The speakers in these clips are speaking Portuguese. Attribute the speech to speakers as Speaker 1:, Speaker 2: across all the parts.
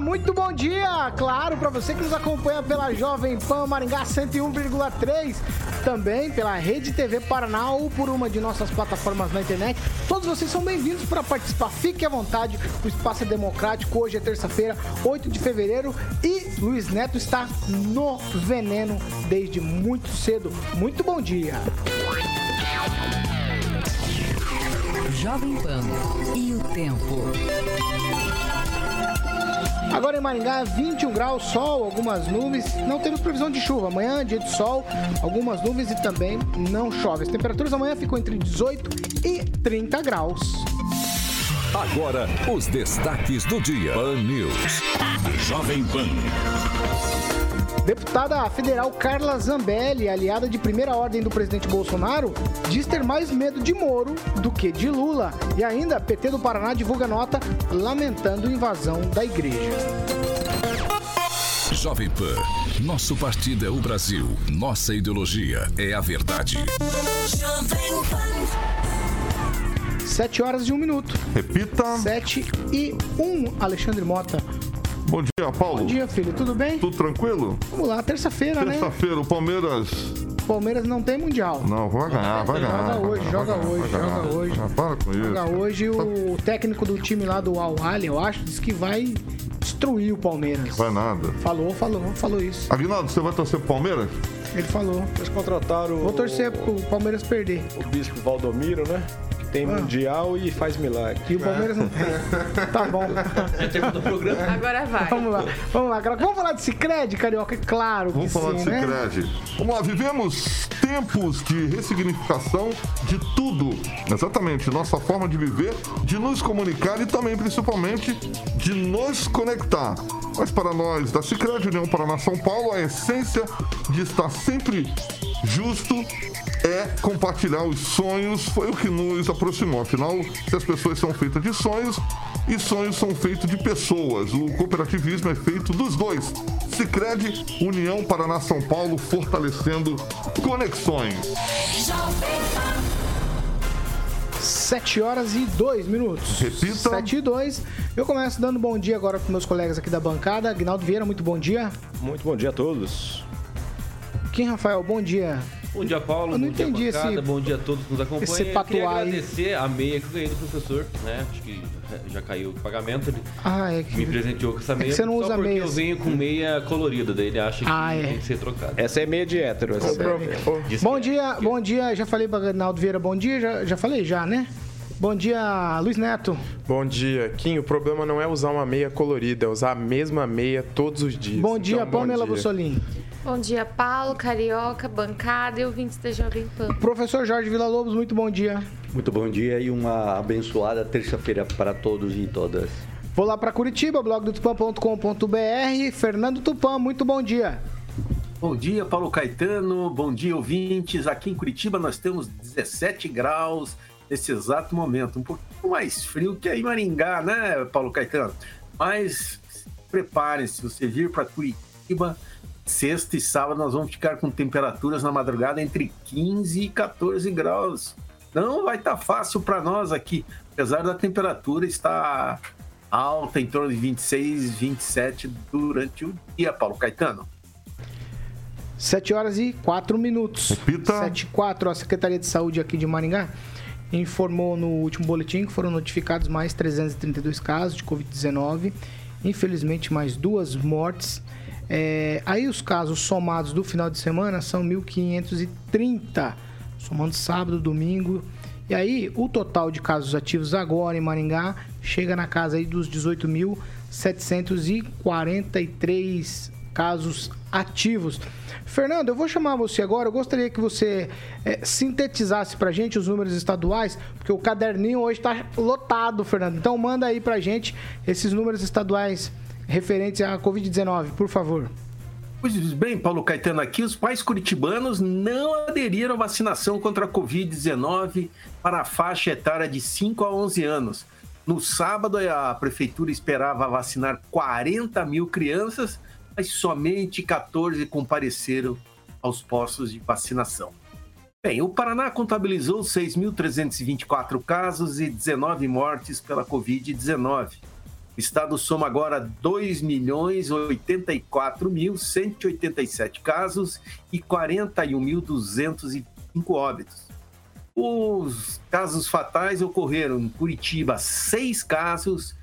Speaker 1: Muito bom dia! Claro, para você que nos acompanha pela Jovem Pan Maringá 101,3, também pela Rede TV Paraná ou por uma de nossas plataformas na internet. Todos vocês são bem-vindos para participar. Fique à vontade, o espaço é democrático. Hoje é terça-feira, 8 de fevereiro e Luiz Neto está no veneno desde muito cedo. Muito bom dia!
Speaker 2: Jovem Pan e o tempo.
Speaker 1: Agora em Maringá, 21 graus, sol, algumas nuvens. Não temos previsão de chuva. Amanhã, dia de sol, algumas nuvens e também não chove. As temperaturas amanhã ficam entre 18 e 30 graus.
Speaker 3: Agora, os destaques do dia. Pan News. Jovem Pan.
Speaker 1: Deputada federal Carla Zambelli, aliada de primeira ordem do presidente Bolsonaro, diz ter mais medo de Moro do que de Lula. E ainda, PT do Paraná divulga nota lamentando invasão da igreja.
Speaker 3: Jovem Pan. Nosso partido é o Brasil. Nossa ideologia é a verdade.
Speaker 1: Sete horas e um minuto.
Speaker 4: Repita.
Speaker 1: Sete e um, Alexandre Mota.
Speaker 4: Bom dia, Paulo.
Speaker 1: Bom dia, filho. Tudo bem?
Speaker 4: Tudo tranquilo?
Speaker 1: Vamos lá, terça-feira, né?
Speaker 4: Terça-feira, o Palmeiras.
Speaker 1: Palmeiras não tem mundial.
Speaker 4: Não, vai ganhar, vai ganhar.
Speaker 1: Joga hoje, joga
Speaker 4: ganhar,
Speaker 1: hoje,
Speaker 4: vai ganhar,
Speaker 1: joga hoje.
Speaker 4: Para com isso.
Speaker 1: Joga hoje o técnico do time lá do Al Ahly, eu acho, disse que vai destruir o Palmeiras.
Speaker 4: Vai nada.
Speaker 1: Falou, falou, falou isso.
Speaker 4: Aguinaldo, você vai torcer pro Palmeiras?
Speaker 1: Ele falou.
Speaker 5: Eles contrataram
Speaker 1: Vou torcer pro Palmeiras perder.
Speaker 5: o bispo Valdomiro, né? Tem
Speaker 1: Ah.
Speaker 5: mundial e faz milagre.
Speaker 1: E o Palmeiras não tem. Tá bom.
Speaker 6: Agora vai.
Speaker 1: Vamos lá, vamos lá. Vamos falar de Cicred, Carioca? É claro
Speaker 4: Vamos
Speaker 1: que
Speaker 4: falar
Speaker 1: sim,
Speaker 4: de
Speaker 1: né?
Speaker 4: Cicred. Vamos lá, vivemos tempos de ressignificação de tudo. Exatamente, nossa forma de viver, de nos comunicar e também, principalmente, de nos conectar. Mas para nós, da Cicred União Paraná São Paulo, a essência de estar sempre justo é compartilhar os sonhos, foi o que nos aproximou. Afinal, se as pessoas são feitas de sonhos, e sonhos são feitos de pessoas. O cooperativismo é feito dos dois. Sicredi União Paraná São Paulo, fortalecendo conexões.
Speaker 1: 7 horas e 2 minutos.
Speaker 4: Repita.
Speaker 1: 7 e 2. Eu começo dando bom dia agora para meus colegas aqui da bancada. Aguinaldo Vieira, muito bom dia.
Speaker 5: Muito bom dia a todos.
Speaker 1: Kim Rafael, bom dia.
Speaker 7: Bom dia, Paulo.
Speaker 1: Eu não
Speaker 7: bom dia,
Speaker 1: entendi
Speaker 7: bancada.
Speaker 1: esse-
Speaker 7: Bom dia a todos que nos acompanham.
Speaker 1: esse
Speaker 7: Eu queria agradecer a meia que eu ganhei do professor, né? Acho que já caiu o pagamento. Ele
Speaker 1: Ah, é
Speaker 7: me
Speaker 1: que.
Speaker 7: presenteou com essa
Speaker 1: É
Speaker 7: meia.
Speaker 1: você não
Speaker 7: só
Speaker 1: usa
Speaker 7: porque
Speaker 1: meia
Speaker 7: eu venho com meia colorida, daí ele acha que
Speaker 1: Ah, é.
Speaker 7: tem que ser trocado.
Speaker 5: Essa é meia de hétero. Essa
Speaker 7: Diz
Speaker 1: Bom dia, bom dia. Já falei para Aguinaldo Vieira, bom dia. Já, já falei, já, né? Bom dia, Luiz Neto.
Speaker 8: Bom dia, Kim. O problema não é usar uma meia colorida, é usar a mesma meia todos os dias.
Speaker 1: Bom dia,
Speaker 8: Então,
Speaker 1: Pamela
Speaker 8: dia.
Speaker 1: Bussolini.
Speaker 6: Bom dia, Paulo, Carioca, bancada e ouvintes da Jovem Pan.
Speaker 1: Professor Jorge Vila Lobos, muito bom dia.
Speaker 9: Muito bom dia e uma abençoada terça-feira para todos e todas.
Speaker 1: Vou lá para Curitiba, blog do tupan.com.br. Fernando Tupan, muito bom dia.
Speaker 10: Bom dia, Paulo Caetano. Bom dia, ouvintes. Aqui em Curitiba nós temos 17 graus nesse exato momento. Um pouquinho mais frio que aí em Maringá, né, Paulo Caetano? Mas preparem-se, se você vir para Curitiba, sexta e sábado nós vamos ficar com temperaturas na madrugada entre 15 e 14 graus. Não vai estar fácil para nós aqui, apesar da temperatura estar alta, em torno de 26, 27 durante o dia, Paulo Caetano.
Speaker 1: 7 horas e 4 minutos.
Speaker 4: Repita.
Speaker 1: 7 e 4. A Secretaria de Saúde aqui de Maringá informou no último boletim que foram notificados mais 332 casos de Covid-19. Infelizmente, mais duas mortes. É, aí os casos somados do final de semana são 1.530, somando sábado, domingo. E aí o total de casos ativos agora em Maringá chega na casa aí dos 18.743 casos ativos. Fernando, eu vou chamar você agora. Eu gostaria que você é, sintetizasse pra gente os números estaduais, porque o caderninho hoje está lotado, Fernando. Então manda aí pra gente esses números estaduais referentes à Covid-19, por favor.
Speaker 10: Pois bem, Paulo Caetano, aqui os pais curitibanos não aderiram à vacinação contra a Covid-19 para a faixa etária de 5 a 11 anos. No sábado, a prefeitura esperava vacinar 40 mil crianças, mas somente 14 compareceram aos postos de vacinação. Bem, o Paraná contabilizou 6.324 casos e 19 mortes pela Covid-19. O estado soma agora 2.084.187 casos e 41.205 óbitos. Os casos fatais ocorreram em Curitiba, seis casos,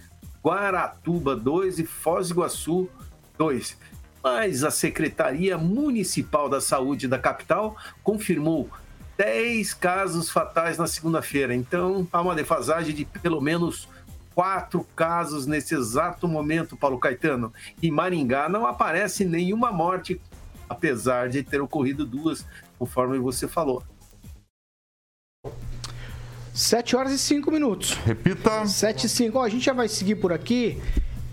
Speaker 10: Guaratuba, dois e Foz do Iguaçu, dois. Mas a Secretaria Municipal da Saúde da capital confirmou 10 casos fatais na segunda-feira. Então, há uma defasagem de pelo menos quatro casos nesse exato momento, Paulo Caetano. Em Maringá não aparece nenhuma morte, apesar de ter ocorrido duas, conforme você falou.
Speaker 1: 7 horas e 5 minutos.
Speaker 4: Repita.
Speaker 1: 7 e 5. Ó, a gente já vai seguir por aqui.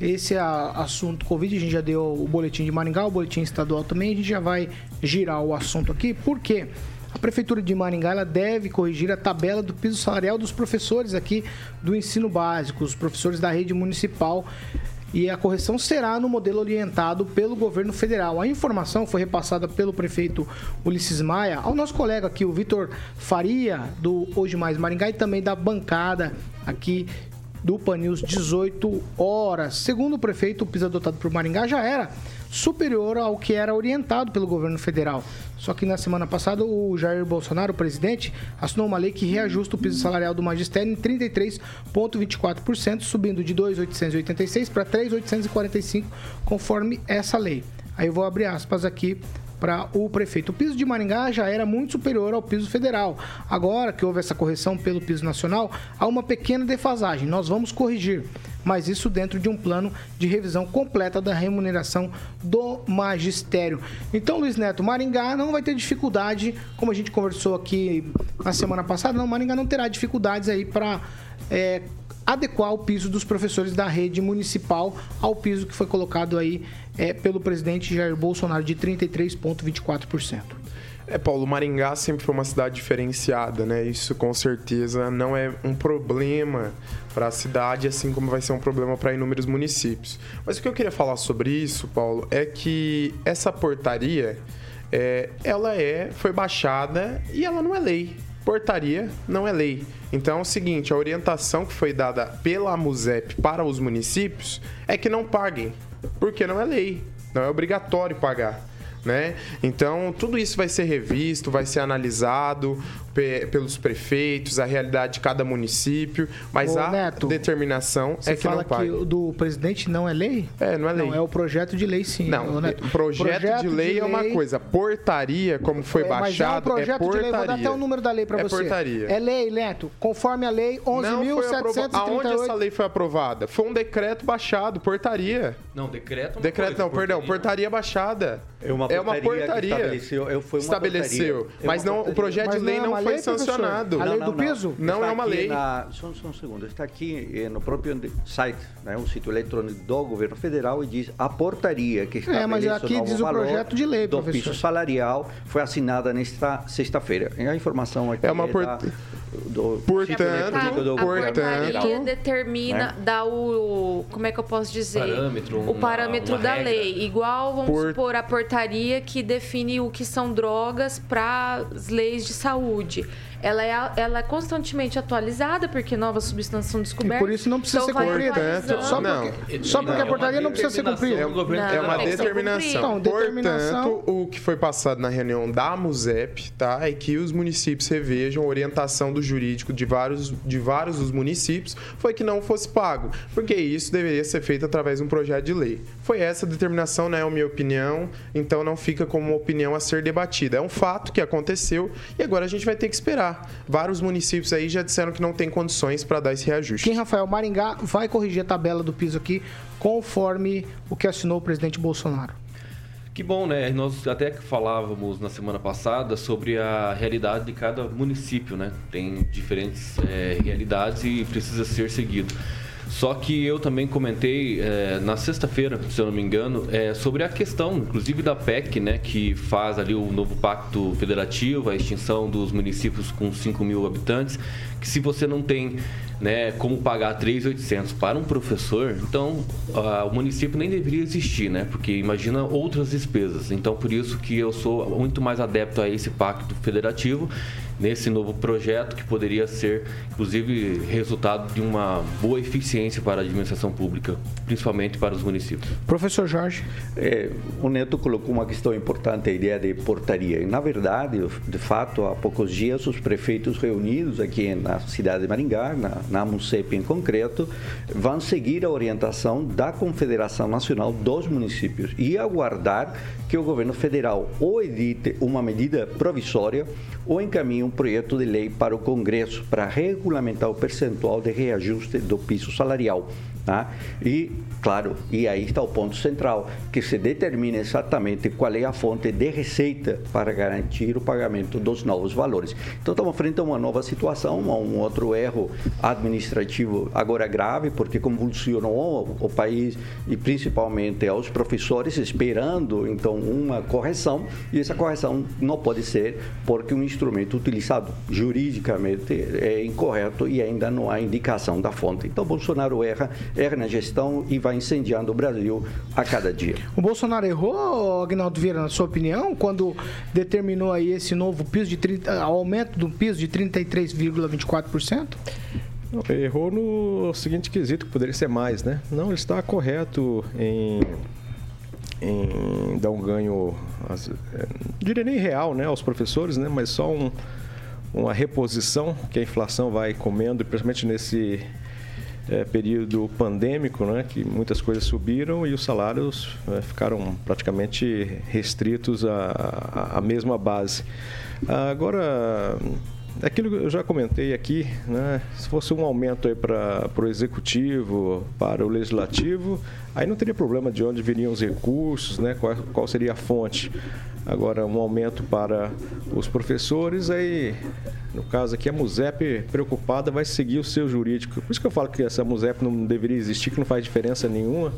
Speaker 1: Esse é a, assunto Covid. A gente já deu o boletim de Maringá, o boletim estadual também. A gente já vai girar o assunto aqui. Por quê? A Prefeitura de Maringá ela deve corrigir a tabela do piso salarial dos professores aqui do ensino básico, os professores da rede municipal e a correção será no modelo orientado pelo governo federal. A informação foi repassada pelo prefeito Ulisses Maia ao nosso colega aqui, o Vitor Faria, do Hoje Mais Maringá, e também da bancada aqui do Panils 18 horas. Segundo o prefeito, o piso adotado por Maringá já era superior ao que era orientado pelo governo federal. Só que na semana passada o Jair Bolsonaro, o presidente, assinou uma lei que reajusta o piso salarial do magistério em 33,24%, subindo de 2.886 para 3.845, conforme essa lei. Aí eu vou abrir aspas aqui para o prefeito. O piso de Maringá já era muito superior ao piso federal. Agora que houve essa correção pelo piso nacional, há uma pequena defasagem. Nós vamos corrigir, mas isso dentro de um plano de revisão completa da remuneração do magistério. Então, Luiz Neto, Maringá não vai ter dificuldade, como a gente conversou aqui na semana passada, não, Maringá não terá dificuldades aí para é, adequar o piso dos professores da rede municipal ao piso que foi colocado aí é, pelo presidente Jair Bolsonaro de 33,24%.
Speaker 8: É, Paulo, Maringá sempre foi uma cidade diferenciada, né? Isso com certeza não é um problema para a cidade, assim como vai ser um problema para inúmeros municípios. Mas o que eu queria falar sobre isso, Paulo, é que essa portaria, é, ela é, foi baixada e ela não é lei. Portaria não é lei. Então é o seguinte, a orientação que foi dada pela MUSEP para os municípios é que não paguem, porque não é lei, não é obrigatório pagar né? Então, tudo isso vai ser revisto, vai ser analisado pe pelos prefeitos, a realidade de cada município, mas
Speaker 1: Ô,
Speaker 8: a
Speaker 1: Neto,
Speaker 8: determinação é que
Speaker 1: fala
Speaker 8: não pague.
Speaker 1: que o do presidente não é lei?
Speaker 8: É, não é lei.
Speaker 1: Não, é o projeto de lei sim.
Speaker 8: Não,
Speaker 1: Neto.
Speaker 8: projeto, de lei é uma
Speaker 1: lei-
Speaker 8: coisa, portaria, como foi
Speaker 1: É, mas é um
Speaker 8: baixado, é,
Speaker 1: projeto de
Speaker 8: portaria.
Speaker 1: lei, vou dar até o número da lei para
Speaker 8: É
Speaker 1: você.
Speaker 8: portaria.
Speaker 1: É lei, Neto, conforme a lei
Speaker 8: Não foi aprovado. Aonde essa
Speaker 1: 11.738.
Speaker 8: lei foi aprovada? Foi um decreto baixado, portaria.
Speaker 7: Não, decreto é uma
Speaker 8: Decreto
Speaker 7: coisa,
Speaker 8: não, perdão,
Speaker 7: portaria
Speaker 8: baixada.
Speaker 9: É uma
Speaker 8: É uma
Speaker 9: portaria que
Speaker 8: portaria.
Speaker 9: estabeleceu- eu- foi uma
Speaker 8: Estabeleceu.
Speaker 9: portaria. É
Speaker 8: Mas
Speaker 9: uma
Speaker 8: não, o projeto
Speaker 1: Mas
Speaker 8: de lei
Speaker 1: não é
Speaker 8: não,
Speaker 1: uma
Speaker 8: foi
Speaker 1: lei,
Speaker 8: sancionado.
Speaker 1: A lei do piso?
Speaker 8: Não
Speaker 9: Está
Speaker 8: é uma lei.
Speaker 9: na- só, só um segundo. Está aqui eh, no próprio site, né, o sítio eletrônico do governo federal e diz a portaria que
Speaker 1: É, mas aqui diz o
Speaker 9: valor
Speaker 1: projeto de lei,
Speaker 9: do
Speaker 1: professor.
Speaker 9: piso salarial foi assinada nesta sexta-feira. E A informação aqui
Speaker 8: É uma por-
Speaker 9: da, do
Speaker 8: Portanto,
Speaker 9: eletrônico do
Speaker 6: portaria
Speaker 9: federal.
Speaker 6: determina,
Speaker 9: Né?
Speaker 6: dá o. Como é que eu posso dizer?
Speaker 7: Parâmetro,
Speaker 6: o
Speaker 7: uma-
Speaker 6: parâmetro
Speaker 7: uma
Speaker 6: da
Speaker 7: regra.
Speaker 6: lei. Igual, vamos
Speaker 8: Por-
Speaker 6: supor, a portaria que define o que são drogas para as leis de saúde. Ela é, ela é constantemente atualizada, porque novas substâncias são
Speaker 1: E
Speaker 6: descobertas.
Speaker 1: por isso não precisa
Speaker 6: Então
Speaker 1: ser cumprida.
Speaker 6: atualizando.
Speaker 1: Só
Speaker 8: Não.
Speaker 1: porque, só porque a
Speaker 7: É
Speaker 1: portaria
Speaker 7: uma
Speaker 1: não precisa ser cumprida.
Speaker 7: governo
Speaker 6: Não,
Speaker 8: É uma determinação.
Speaker 1: Não, determinação-
Speaker 8: Portanto, o que foi passado na reunião da MUSEP, tá? É que os municípios revejam a orientação do jurídico de vários, de vários dos municípios, foi que não fosse pago. Porque isso deveria ser feito através de um projeto de lei. Foi essa a determinação, né? É a minha opinião, então não fica como uma opinião a ser debatida. É um fato que aconteceu e agora a gente vai ter que esperar. Vários municípios aí já disseram que não tem condições para dar esse reajuste.
Speaker 1: Quem, Rafael Maringá vai corrigir a tabela do piso aqui conforme o que assinou o presidente Bolsonaro.
Speaker 7: Que bom, né? Nós até que falávamos na semana passada sobre a realidade de cada município, né? Tem diferentes é, realidades e precisa ser seguido. Só que eu também comentei é, na sexta-feira, se eu não me engano, é, sobre a questão, inclusive da PEC, né, que faz ali o novo pacto federativo, a extinção dos municípios com 5 mil habitantes, que se você não tem né, como pagar 3.800 para um professor, então ah, o município nem deveria existir, né? Porque imagina outras despesas. Então por isso que eu sou muito mais adepto a esse pacto federativo nesse novo projeto que poderia ser, inclusive, resultado de uma boa eficiência para a administração pública, principalmente para os municípios.
Speaker 1: Professor Jorge.
Speaker 9: É, o Neto colocou uma questão importante, a ideia de portaria. E, na verdade, de fato, há poucos dias, os prefeitos reunidos aqui na cidade de Maringá, na, na MUCEP em concreto, vão seguir a orientação da Confederação Nacional dos Municípios e aguardar que o governo federal ou edite uma medida provisória ou encaminhe um projeto de lei para o Congresso para regulamentar o percentual de reajuste do piso salarial. Tá? E, claro, e aí está o ponto central, que se determine exatamente qual é a fonte de receita para garantir o pagamento dos novos valores. Então, estamos frente a uma nova situação, a um outro erro administrativo agora grave, porque convulsionou o país e principalmente aos professores, esperando, então, uma correção, e essa correção não pode ser porque um instrumento utilizado juridicamente é incorreto e ainda não há indicação da fonte. Então, Bolsonaro erra erra na gestão e vai incendiando o Brasil a cada dia.
Speaker 1: O Bolsonaro errou, Agnaldo Vieira, na sua opinião, quando determinou aí esse novo piso de 30, aumento do piso de 33,24%?
Speaker 5: Errou no seguinte quesito, que poderia ser mais, né? Não, ele está correto em, em dar um ganho, é, não diria nem real, né, aos professores, né? Mas só um, uma reposição que a inflação vai comendo, principalmente nesse é, período pandêmico, né, que muitas coisas subiram e os salários é, ficaram praticamente restritos à, à mesma base. Agora, aquilo que eu já comentei aqui, né, se fosse um aumento para o executivo, para o legislativo, aí não teria problema de onde viriam os recursos, né, qual, qual seria a fonte. Agora, um aumento para os professores, aí, no caso aqui, a MUSEP preocupada vai seguir o seu jurídico. Por isso que eu falo que essa MUSEP não deveria existir, que não faz diferença nenhuma.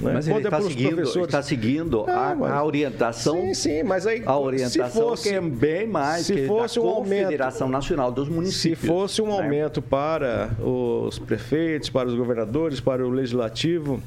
Speaker 5: Né?
Speaker 9: Mas ele está seguindo, está seguindo a, mas... a, orientação.
Speaker 5: Sim, sim, mas aí.
Speaker 9: A orientação fosse, que é bem mais
Speaker 5: se
Speaker 9: que
Speaker 5: fosse
Speaker 9: da
Speaker 5: um aumento,
Speaker 9: Confederação Nacional dos Municípios.
Speaker 5: Se fosse um né? aumento para os prefeitos, para os governadores, para o legislativo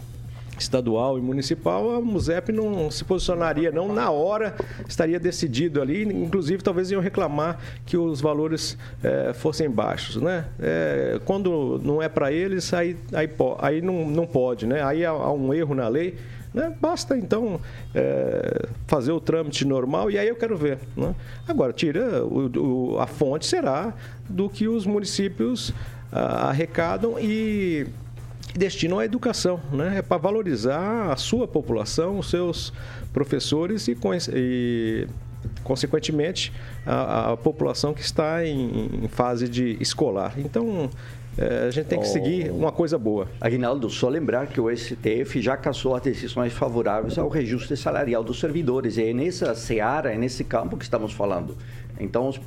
Speaker 5: estadual e municipal, a MUSEP não se posicionaria, não na hora estaria decidido ali, inclusive talvez iam reclamar que os valores é, fossem baixos, né? É, quando não é para eles, aí, aí, aí não, não pode, né? Aí há, há um erro na lei, né? Basta então é, fazer o trâmite normal e aí eu quero ver. Né? Agora, tira o, o, a fonte será do que os municípios ah, arrecadam e destinam à educação, né? É para valorizar a sua população, os seus professores e, e consequentemente, a, a, população que está em, em fase de escolar. Então, é, a gente tem que seguir uma coisa boa.
Speaker 9: Aguinaldo, só lembrar que o STF já cassou as decisões favoráveis ao reajuste salarial dos servidores. E é nessa seara, é nesse campo que estamos falando. Então, os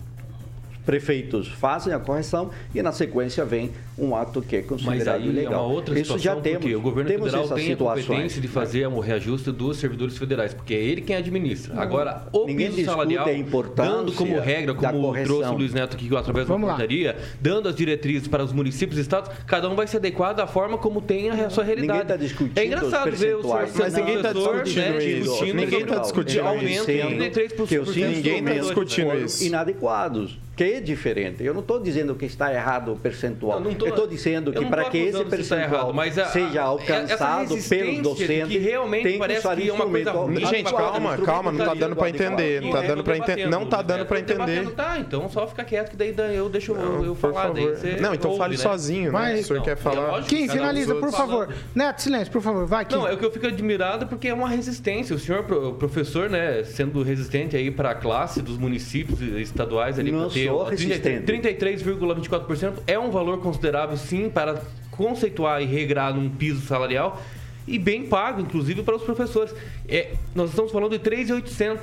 Speaker 9: prefeitos fazem a correção e na sequência vem um ato que é considerado
Speaker 7: Mas aí
Speaker 9: legal.
Speaker 7: É uma outra
Speaker 9: Isso já temos.
Speaker 7: o governo
Speaker 9: temos
Speaker 7: federal tem
Speaker 9: situações.
Speaker 7: a competência de fazer o reajuste dos servidores federais, porque é ele quem administra. Agora, o
Speaker 9: Ninguém
Speaker 7: piso salarial, dando como regra, como trouxe o Luiz Neto aqui através
Speaker 1: Vamos
Speaker 7: da
Speaker 1: lá.
Speaker 7: portaria, dando as diretrizes para os municípios e estados, cada um vai se adequar da forma como tem a sua realidade.
Speaker 9: Ninguém está discutindo
Speaker 7: É engraçado
Speaker 9: os
Speaker 7: ver o senhor
Speaker 8: Mas ninguém tá discutindo
Speaker 7: né,
Speaker 8: isso.
Speaker 7: discutindo
Speaker 8: Ninguém tá
Speaker 7: o
Speaker 8: discutindo
Speaker 7: aumento
Speaker 9: isso.
Speaker 7: de 33%
Speaker 9: que os
Speaker 8: Ninguém tá
Speaker 9: instrumentos
Speaker 8: discutindo isso.
Speaker 9: inadequados, que é diferente. Eu não estou dizendo que está errado o percentual.
Speaker 7: Não, não tô-
Speaker 9: eu estou dizendo que
Speaker 7: não
Speaker 9: para que esse
Speaker 7: está
Speaker 9: percentual
Speaker 7: errado, mas a-
Speaker 9: seja alcançado pelos docentes,
Speaker 7: que realmente
Speaker 9: tem que
Speaker 7: parece
Speaker 9: usar
Speaker 7: que é uma coisa ruim.
Speaker 8: Gente, calma, calma, não tá
Speaker 7: instrumento
Speaker 8: dando entender,
Speaker 7: adequado.
Speaker 8: tá
Speaker 7: Eu
Speaker 8: dando
Speaker 7: tô
Speaker 8: pra enten-
Speaker 7: debatendo,
Speaker 8: não tá
Speaker 7: Luiz
Speaker 8: dando
Speaker 7: debatendo.
Speaker 8: entender.
Speaker 7: Tá, então só fica quieto que daí eu deixo
Speaker 8: Não,
Speaker 7: eu falar. Daí
Speaker 8: Não, então
Speaker 7: ouve,
Speaker 8: fale
Speaker 7: né?
Speaker 8: sozinho, né?
Speaker 1: Mas-
Speaker 8: o senhor
Speaker 7: Não,
Speaker 8: quer
Speaker 7: é
Speaker 8: falar.
Speaker 1: Kim, finaliza, por favor. Neto, silêncio, por favor. Vai.
Speaker 7: Não, é o que eu fico admirado porque é uma resistência. O senhor pro- professor, né, sendo resistente aí para a classe dos municípios estaduais ali
Speaker 9: Não
Speaker 7: para ter
Speaker 9: sou
Speaker 7: ó, 30
Speaker 9: resistente.
Speaker 7: 33,24% é um valor considerável sim para conceituar e regrar num piso salarial. e bem pago, inclusive para os professores. É, nós estamos falando de 3.800,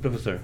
Speaker 7: professor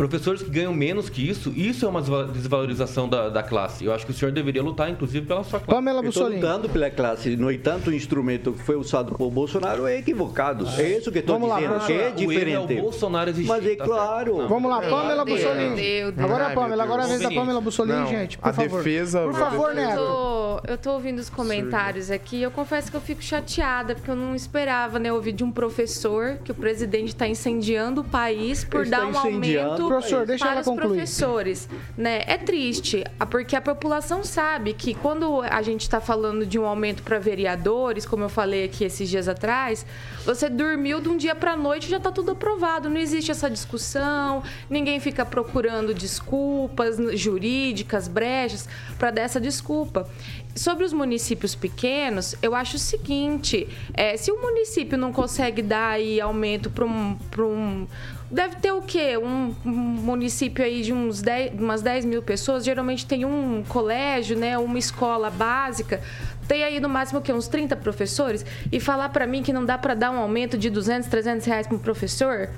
Speaker 7: professores que ganham menos que isso, isso é uma desvalorização da, da classe. Eu acho que o senhor deveria lutar, inclusive, pela sua classe.
Speaker 9: Pamela Estou lutando pela classe. No entanto, o instrumento que foi usado por Bolsonaro é equivocado. Ah. É isso que estou dizendo, lá, que é diferente.
Speaker 7: O, é o Bolsonaro existir,
Speaker 9: Mas é tá claro.
Speaker 1: Certo. Vamos lá, Pamela Bussolini. Agora a Pamela, agora a vez da Pamela Bussolini, gente, por
Speaker 8: a
Speaker 1: favor.
Speaker 8: Defesa,
Speaker 1: por favor, Neto. Eu
Speaker 6: tô ouvindo os comentários aqui. Eu confesso que eu fico chateada, porque eu não esperava, né, ouvir de um professor que o presidente está incendiando o país por dar um aumento
Speaker 1: Professor, deixa para
Speaker 6: os professores, né? É triste, porque a população sabe que quando a gente está falando de um aumento para vereadores, como eu falei aqui esses dias atrás, você dormiu de um dia para noite já está tudo aprovado. Não existe essa discussão, ninguém fica procurando desculpas jurídicas, brechas para dar essa desculpa. Sobre os municípios pequenos, eu acho o seguinte: é, se o município não consegue dar aí aumento para um, um Deve ter o quê? Um, município aí de uns 10, umas 10 mil pessoas. Geralmente tem um colégio, né? Uma escola básica. Tem aí no máximo o quê? Uns 30 professores. E falar para mim que não dá para dar um aumento de 200, 300 reais para um professor?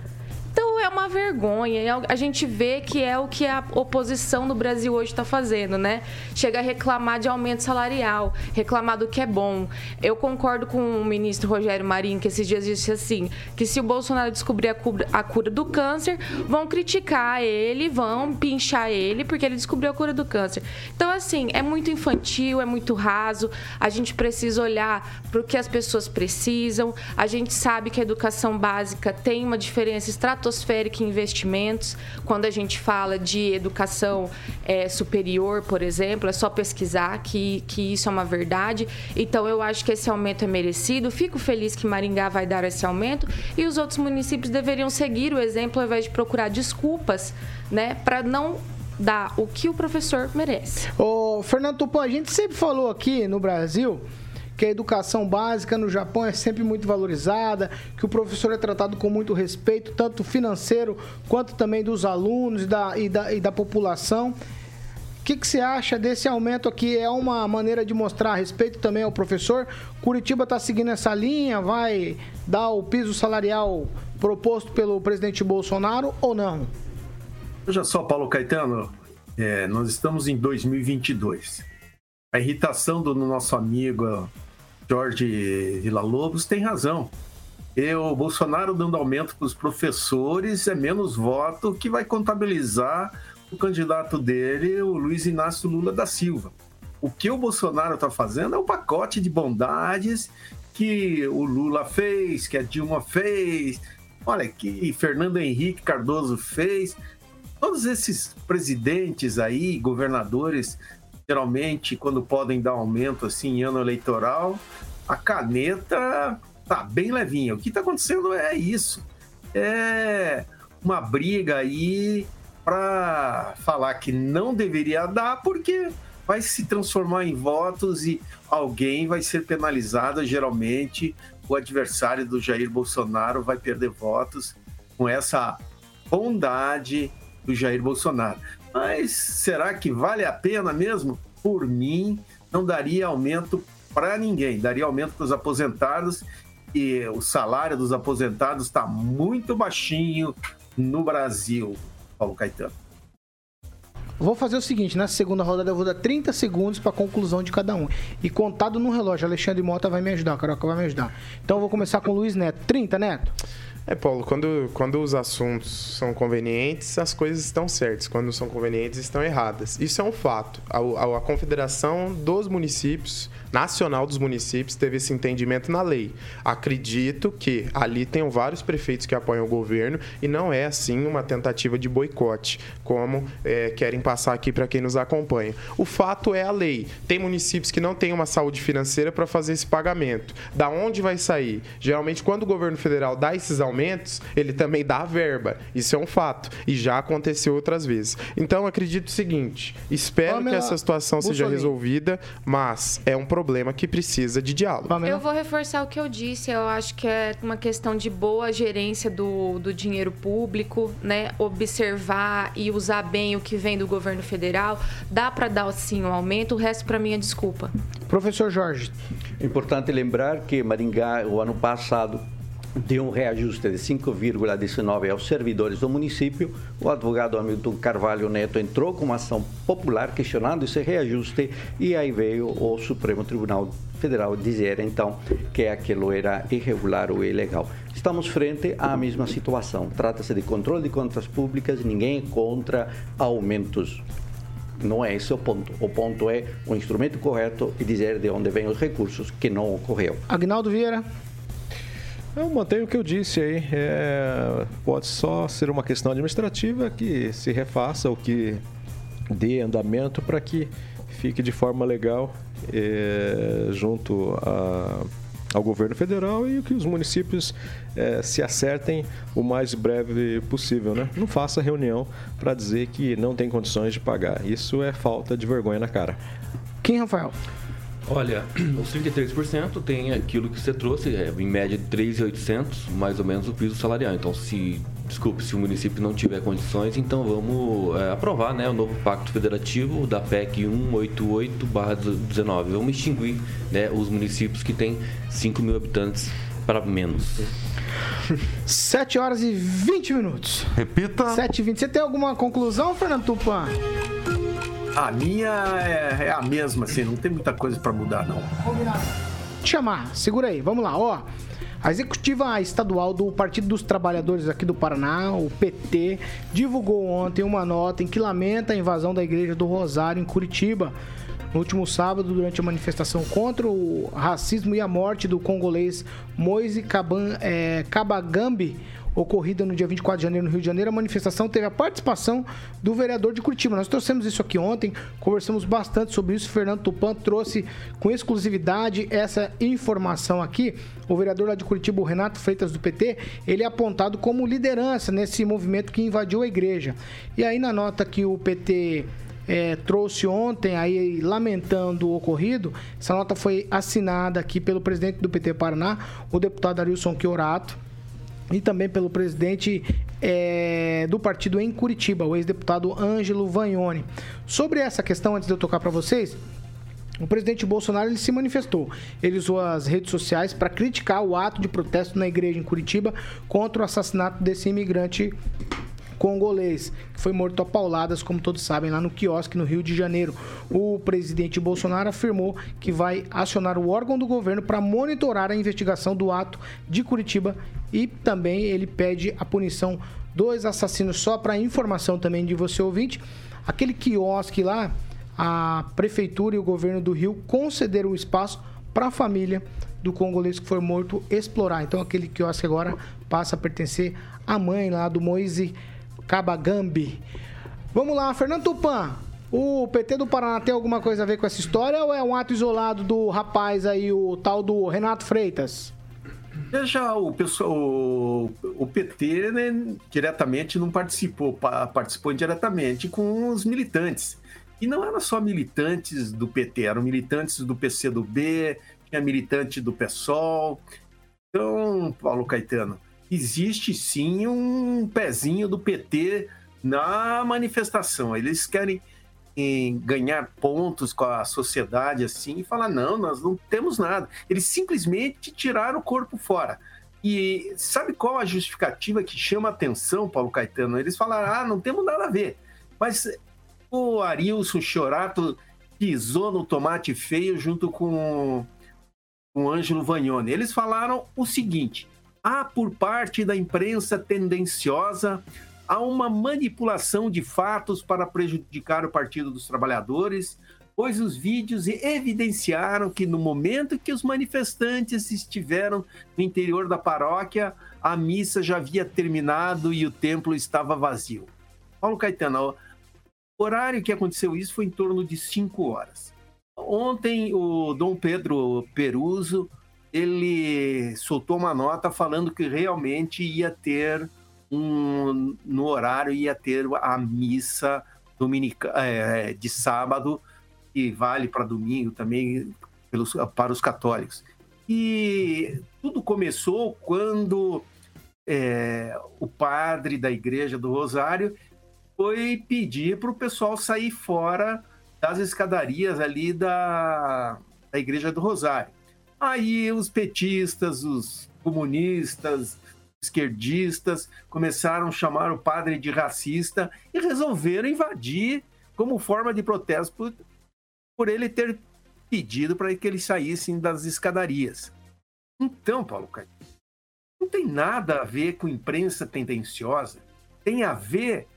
Speaker 6: Então é uma vergonha. A gente vê que é o que a oposição no Brasil hoje está fazendo, né? Chega a reclamar de aumento salarial, reclamar do que é bom. Eu concordo com o ministro Rogério Marinho, que esses dias disse assim: que se o Bolsonaro descobrir a cura, a cura do câncer, vão criticar ele, vão pinchar ele, porque ele descobriu a cura do câncer. Então, assim, é muito infantil, é muito raso. A gente precisa olhar para o que as pessoas precisam. A gente sabe que a educação básica tem uma diferença estratosférica estratosférica em investimentos. Quando a gente fala de educação é, superior, por exemplo, é só pesquisar que, que isso é uma verdade. Então, eu acho que esse aumento é merecido. Fico feliz que Maringá vai dar esse aumento e os outros municípios deveriam seguir o exemplo ao invés de procurar desculpas, né, para não dar o que o professor merece.
Speaker 1: Ô, Fernando Tupã, a gente sempre falou aqui no Brasil que a educação básica no Japão é sempre muito valorizada, que o professor é tratado com muito respeito, tanto financeiro quanto também dos alunos e da, e da, e da população. O que, que você acha desse aumento aqui? É uma maneira de mostrar respeito também ao professor? Curitiba está seguindo essa linha? Vai dar o piso salarial proposto pelo presidente Bolsonaro ou não?
Speaker 10: Veja só, Paulo Caetano, é, nós estamos em 2022. A irritação do nosso amigo Jorge Villa-Lobos tem razão. E o Bolsonaro dando aumento para os professores é menos voto que vai contabilizar o candidato dele, o Luiz Inácio Lula da Silva. O que o Bolsonaro está fazendo é um pacote de bondades que o Lula fez, que a Dilma fez, olha, que Fernando Henrique Cardoso fez. Todos esses presidentes aí, governadores, geralmente, quando podem dar aumento assim em ano eleitoral, a caneta tá bem levinha. O que está acontecendo é isso. É uma briga aí para falar que não deveria dar, porque vai se transformar em votos e alguém vai ser penalizado. Geralmente, o adversário do Jair Bolsonaro vai perder votos com essa bondade do Jair Bolsonaro. Mas será que vale a pena mesmo? Por mim, não daria aumento para ninguém, daria aumento para os aposentados e o salário dos aposentados está muito baixinho no Brasil, Paulo Caetano.
Speaker 1: Vou fazer o seguinte, na segunda rodada eu vou dar 30 segundos para conclusão de cada um. E contado no relógio, Alexandre Mota vai me ajudar, Caroca vai me ajudar. Então eu vou começar com o Luiz Neto. 30, Neto?
Speaker 8: É, Paulo, quando, quando os assuntos são convenientes, as coisas estão certas. Quando são convenientes, estão erradas. Isso é um fato. A, a, a Confederação dos Municípios Nacional dos Municípios teve esse entendimento na lei. Acredito que ali tem vários prefeitos que apoiam o governo e não é assim uma tentativa de boicote, como é, querem passar aqui para quem nos acompanha. O fato é a lei. Tem municípios que não têm uma saúde financeira para fazer esse pagamento. Da onde vai sair? Geralmente, quando o governo federal dá esses aumentos, aumentos, ele também dá verba. Isso é um fato. E já aconteceu outras vezes. Então, acredito o seguinte: espero
Speaker 1: Pamela
Speaker 8: que essa situação seja resolvida, mas é um problema que precisa de diálogo.
Speaker 6: Eu vou reforçar o que eu disse. Eu acho que é uma questão de boa gerência do, do dinheiro público, né? Observar e usar bem o que vem do governo federal. Dá para dar sim um aumento, o resto para mim é desculpa.
Speaker 1: Professor Jorge.
Speaker 9: Importante lembrar que Maringá, o ano passado, deu um reajuste de 5,19 aos servidores do município. O advogado Hamilton Carvalho Neto entrou com uma ação popular questionando esse reajuste e aí veio o Supremo Tribunal Federal dizer então que aquilo era irregular ou ilegal. Estamos frente à mesma situação. Trata-se de controle de contas públicas, ninguém é contra aumentos. Não é esse o ponto. O ponto é o instrumento correto e dizer de onde vêm os recursos que não ocorreu.
Speaker 1: Agnaldo Vieira.
Speaker 5: Eu mantenho o que eu disse aí. É, pode só ser uma questão administrativa que se refaça ou que dê andamento para que fique de forma legal é, junto a, ao governo federal e que os municípios é, se acertem o mais breve possível. Né? Não faça reunião para dizer que não tem condições de pagar. Isso é falta de vergonha na cara.
Speaker 1: Quem, Rafael?
Speaker 7: Olha, os 33% tem aquilo que você trouxe, é, em média de 3.800, mais ou menos o piso salarial. Então, se, desculpe, se o município não tiver condições, então vamos é, aprovar né, o novo pacto federativo da PEC 188-19. Vamos extinguir né, os municípios que têm 5 mil habitantes para menos.
Speaker 1: 7 horas e 20 minutos.
Speaker 4: Repita.
Speaker 1: 7 e 20. Você tem alguma conclusão, Fernando Tupan?
Speaker 10: A minha é, é a mesma, assim, não tem muita coisa para mudar, não.
Speaker 1: Te chamar, segura aí, vamos lá, ó. A executiva estadual do Partido dos Trabalhadores aqui do Paraná, o PT, divulgou ontem uma nota em que lamenta a invasão da Igreja do Rosário em Curitiba. No último sábado, durante a manifestação contra o racismo e a morte do congolês Moise Kaban, é, Kabagambi, ocorrida no dia 24 de janeiro no Rio de Janeiro, a manifestação teve a participação do vereador de Curitiba. Nós trouxemos isso aqui ontem, conversamos bastante sobre isso. Fernando Tupan trouxe com exclusividade essa informação aqui. O vereador lá de Curitiba, Renato Freitas do PT, ele é apontado como liderança nesse movimento que invadiu a igreja. E aí na nota que o PT é, trouxe ontem, aí lamentando o ocorrido, essa nota foi assinada aqui pelo presidente do PT Paraná, o deputado Arilson Chiorato e também pelo presidente é, do partido em Curitiba, o ex-deputado Ângelo Vagnoni. Sobre essa questão, antes de eu tocar para vocês, o presidente Bolsonaro ele se manifestou. Ele usou as redes sociais para criticar o ato de protesto na igreja em Curitiba contra o assassinato desse imigrante congolês, que foi morto a pauladas, como todos sabem, lá no quiosque no Rio de Janeiro. O presidente Bolsonaro afirmou que vai acionar o órgão do governo para monitorar a investigação do ato de Curitiba e também ele pede a punição dos assassinos. Só para informação também de você ouvinte, aquele quiosque lá, a prefeitura e o governo do Rio concederam o espaço para a família do congolês que foi morto explorar. Então aquele quiosque agora passa a pertencer à mãe lá do Moise Kabagambi. Vamos lá, Fernando Tupan. O PT do Paraná tem alguma coisa a ver com essa história ou é um ato isolado do rapaz aí, o tal do Renato Freitas?
Speaker 10: Veja, o pessoal, o, PT né, diretamente não participou, pa- participou indiretamente com os militantes. E não eram só militantes do PT, eram militantes do PCdoB, tinha militante do PSOL. Então, Paulo Caetano, existe sim um pezinho do PT na manifestação. Eles querem em ganhar pontos com a sociedade assim e falar: não, nós não temos nada. Eles simplesmente tiraram o corpo fora. E sabe qual a justificativa que chama atenção, Paulo Caetano? Eles falaram: ah, não temos nada a ver. Mas o Arilson Chorato pisou no tomate feio junto com o Ângelo Vagnoni. Eles falaram o seguinte: há por parte da imprensa tendenciosa há uma manipulação de fatos para prejudicar o Partido dos Trabalhadores, pois os vídeos evidenciaram que no momento que os manifestantes estiveram no interior da paróquia, a missa já havia terminado e o templo estava vazio. Paulo Caetano, o horário que aconteceu isso foi em torno de 5 horas. Ontem, o Dom Pedro Peruso ele soltou uma nota falando que realmente ia ter um no horário ia ter a missa dominica, é, de sábado que vale para domingo também pelos, para os católicos. E tudo começou quando é, o padre da igreja do Rosário foi pedir para o pessoal sair fora das escadarias ali da, da igreja do Rosário. Aí os petistas, os comunistas, esquerdistas começaram a chamar o padre de racista e resolveram invadir como forma de protesto por, ele ter pedido para que eles saíssem das escadarias. Então, Paulo Caetano, não tem nada a ver com imprensa tendenciosa, tem a ver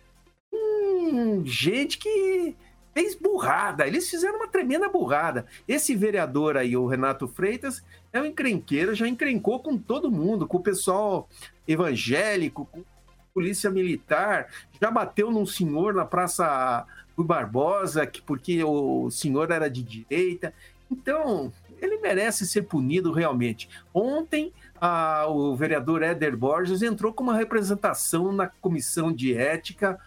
Speaker 10: com gente que fez burrada. Eles fizeram uma tremenda burrada. Esse vereador aí, o Renato Freitas, é um encrenqueiro, já encrencou com todo mundo, com o pessoal evangélico, com polícia militar, já bateu num senhor na Praça Rui Barbosa, que, porque o senhor era de direita. Então, ele merece ser punido realmente. Ontem, a, o vereador Éder Borges entrou com uma representação na comissão de ética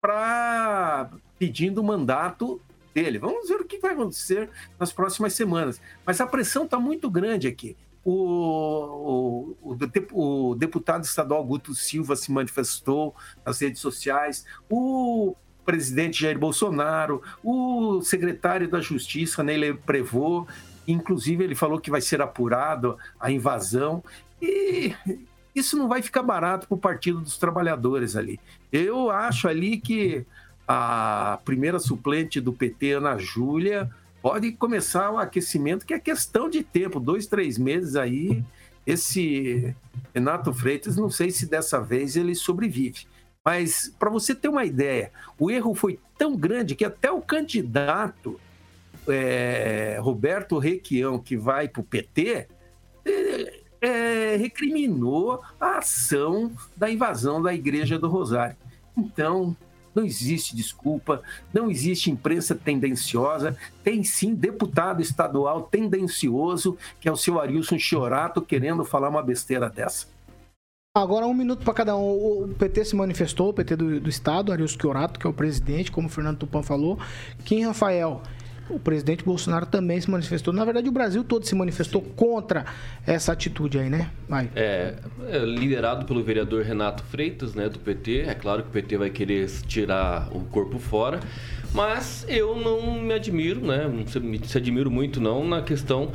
Speaker 10: para pedindo o mandato dele. Vamos ver o que vai acontecer nas próximas semanas. Mas a pressão está muito grande aqui. O, o, o, deputado estadual Guto Silva se manifestou nas redes sociais, o presidente Jair Bolsonaro, o secretário da Justiça, Neile Prevô, inclusive ele falou que vai ser apurado a invasão, e isso não vai ficar barato para o Partido dos Trabalhadores ali. Eu acho ali que a primeira suplente do PT, Ana Júlia, pode começar o aquecimento, que é questão de tempo, dois, três meses aí. Esse Renato Freitas, não sei se dessa vez ele sobrevive. Mas, para você ter uma ideia, o erro foi tão grande que até o candidato é, Roberto Requião, que vai para o PT, é, é, recriminou a ação da invasão da Igreja do Rosário. Então, não existe desculpa, não existe imprensa tendenciosa, tem sim deputado estadual tendencioso, que é o seu Arilson Chiorato, querendo falar uma besteira dessa.
Speaker 1: Agora um minuto para cada um. O PT se manifestou, o PT do, do Estado, Arilson Chiorato, que é o presidente, como o Fernando Tupan falou. Kim Rafael o presidente Bolsonaro também se manifestou. Na verdade, o Brasil todo se manifestou contra essa atitude aí, né?
Speaker 7: Vai. É, é, liderado pelo vereador Renato Freitas, né, do PT. É claro que o PT vai querer tirar o corpo fora, mas eu não me admiro, né? Não se, se admiro muito não na questão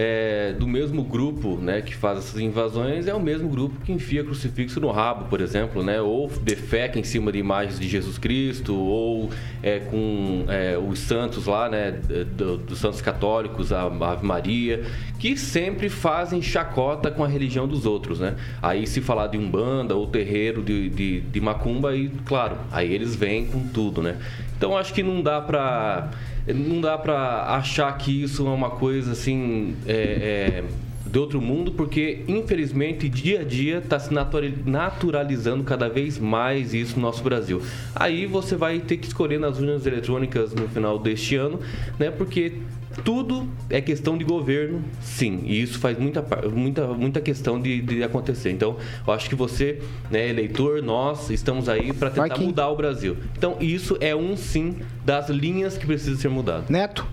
Speaker 7: é, do mesmo grupo né, que faz essas invasões é o mesmo grupo que enfia crucifixo no rabo, por exemplo, né? ou defeca em cima de imagens de Jesus Cristo, ou é, com é, os santos lá, né, do, dos santos católicos, a Ave Maria, que sempre fazem chacota com a religião dos outros. Né? Aí se falar de Umbanda ou terreiro de, de, de Macumba, aí, claro, aí eles vêm com tudo. Né? Então acho que não dá para não dá para achar que isso é uma coisa assim é, é, de outro mundo, porque infelizmente dia a dia está se naturalizando cada vez mais isso no nosso Brasil. Aí você vai ter que escolher nas urnas eletrônicas no final deste ano, né? Porque tudo é questão de governo, sim. E isso faz muita, muita, muita questão de, de acontecer. Então, eu acho que você, né, eleitor, nós estamos aí para tentar mudar o Brasil. Então, isso é um sim das linhas que precisa ser mudado.
Speaker 1: Neto?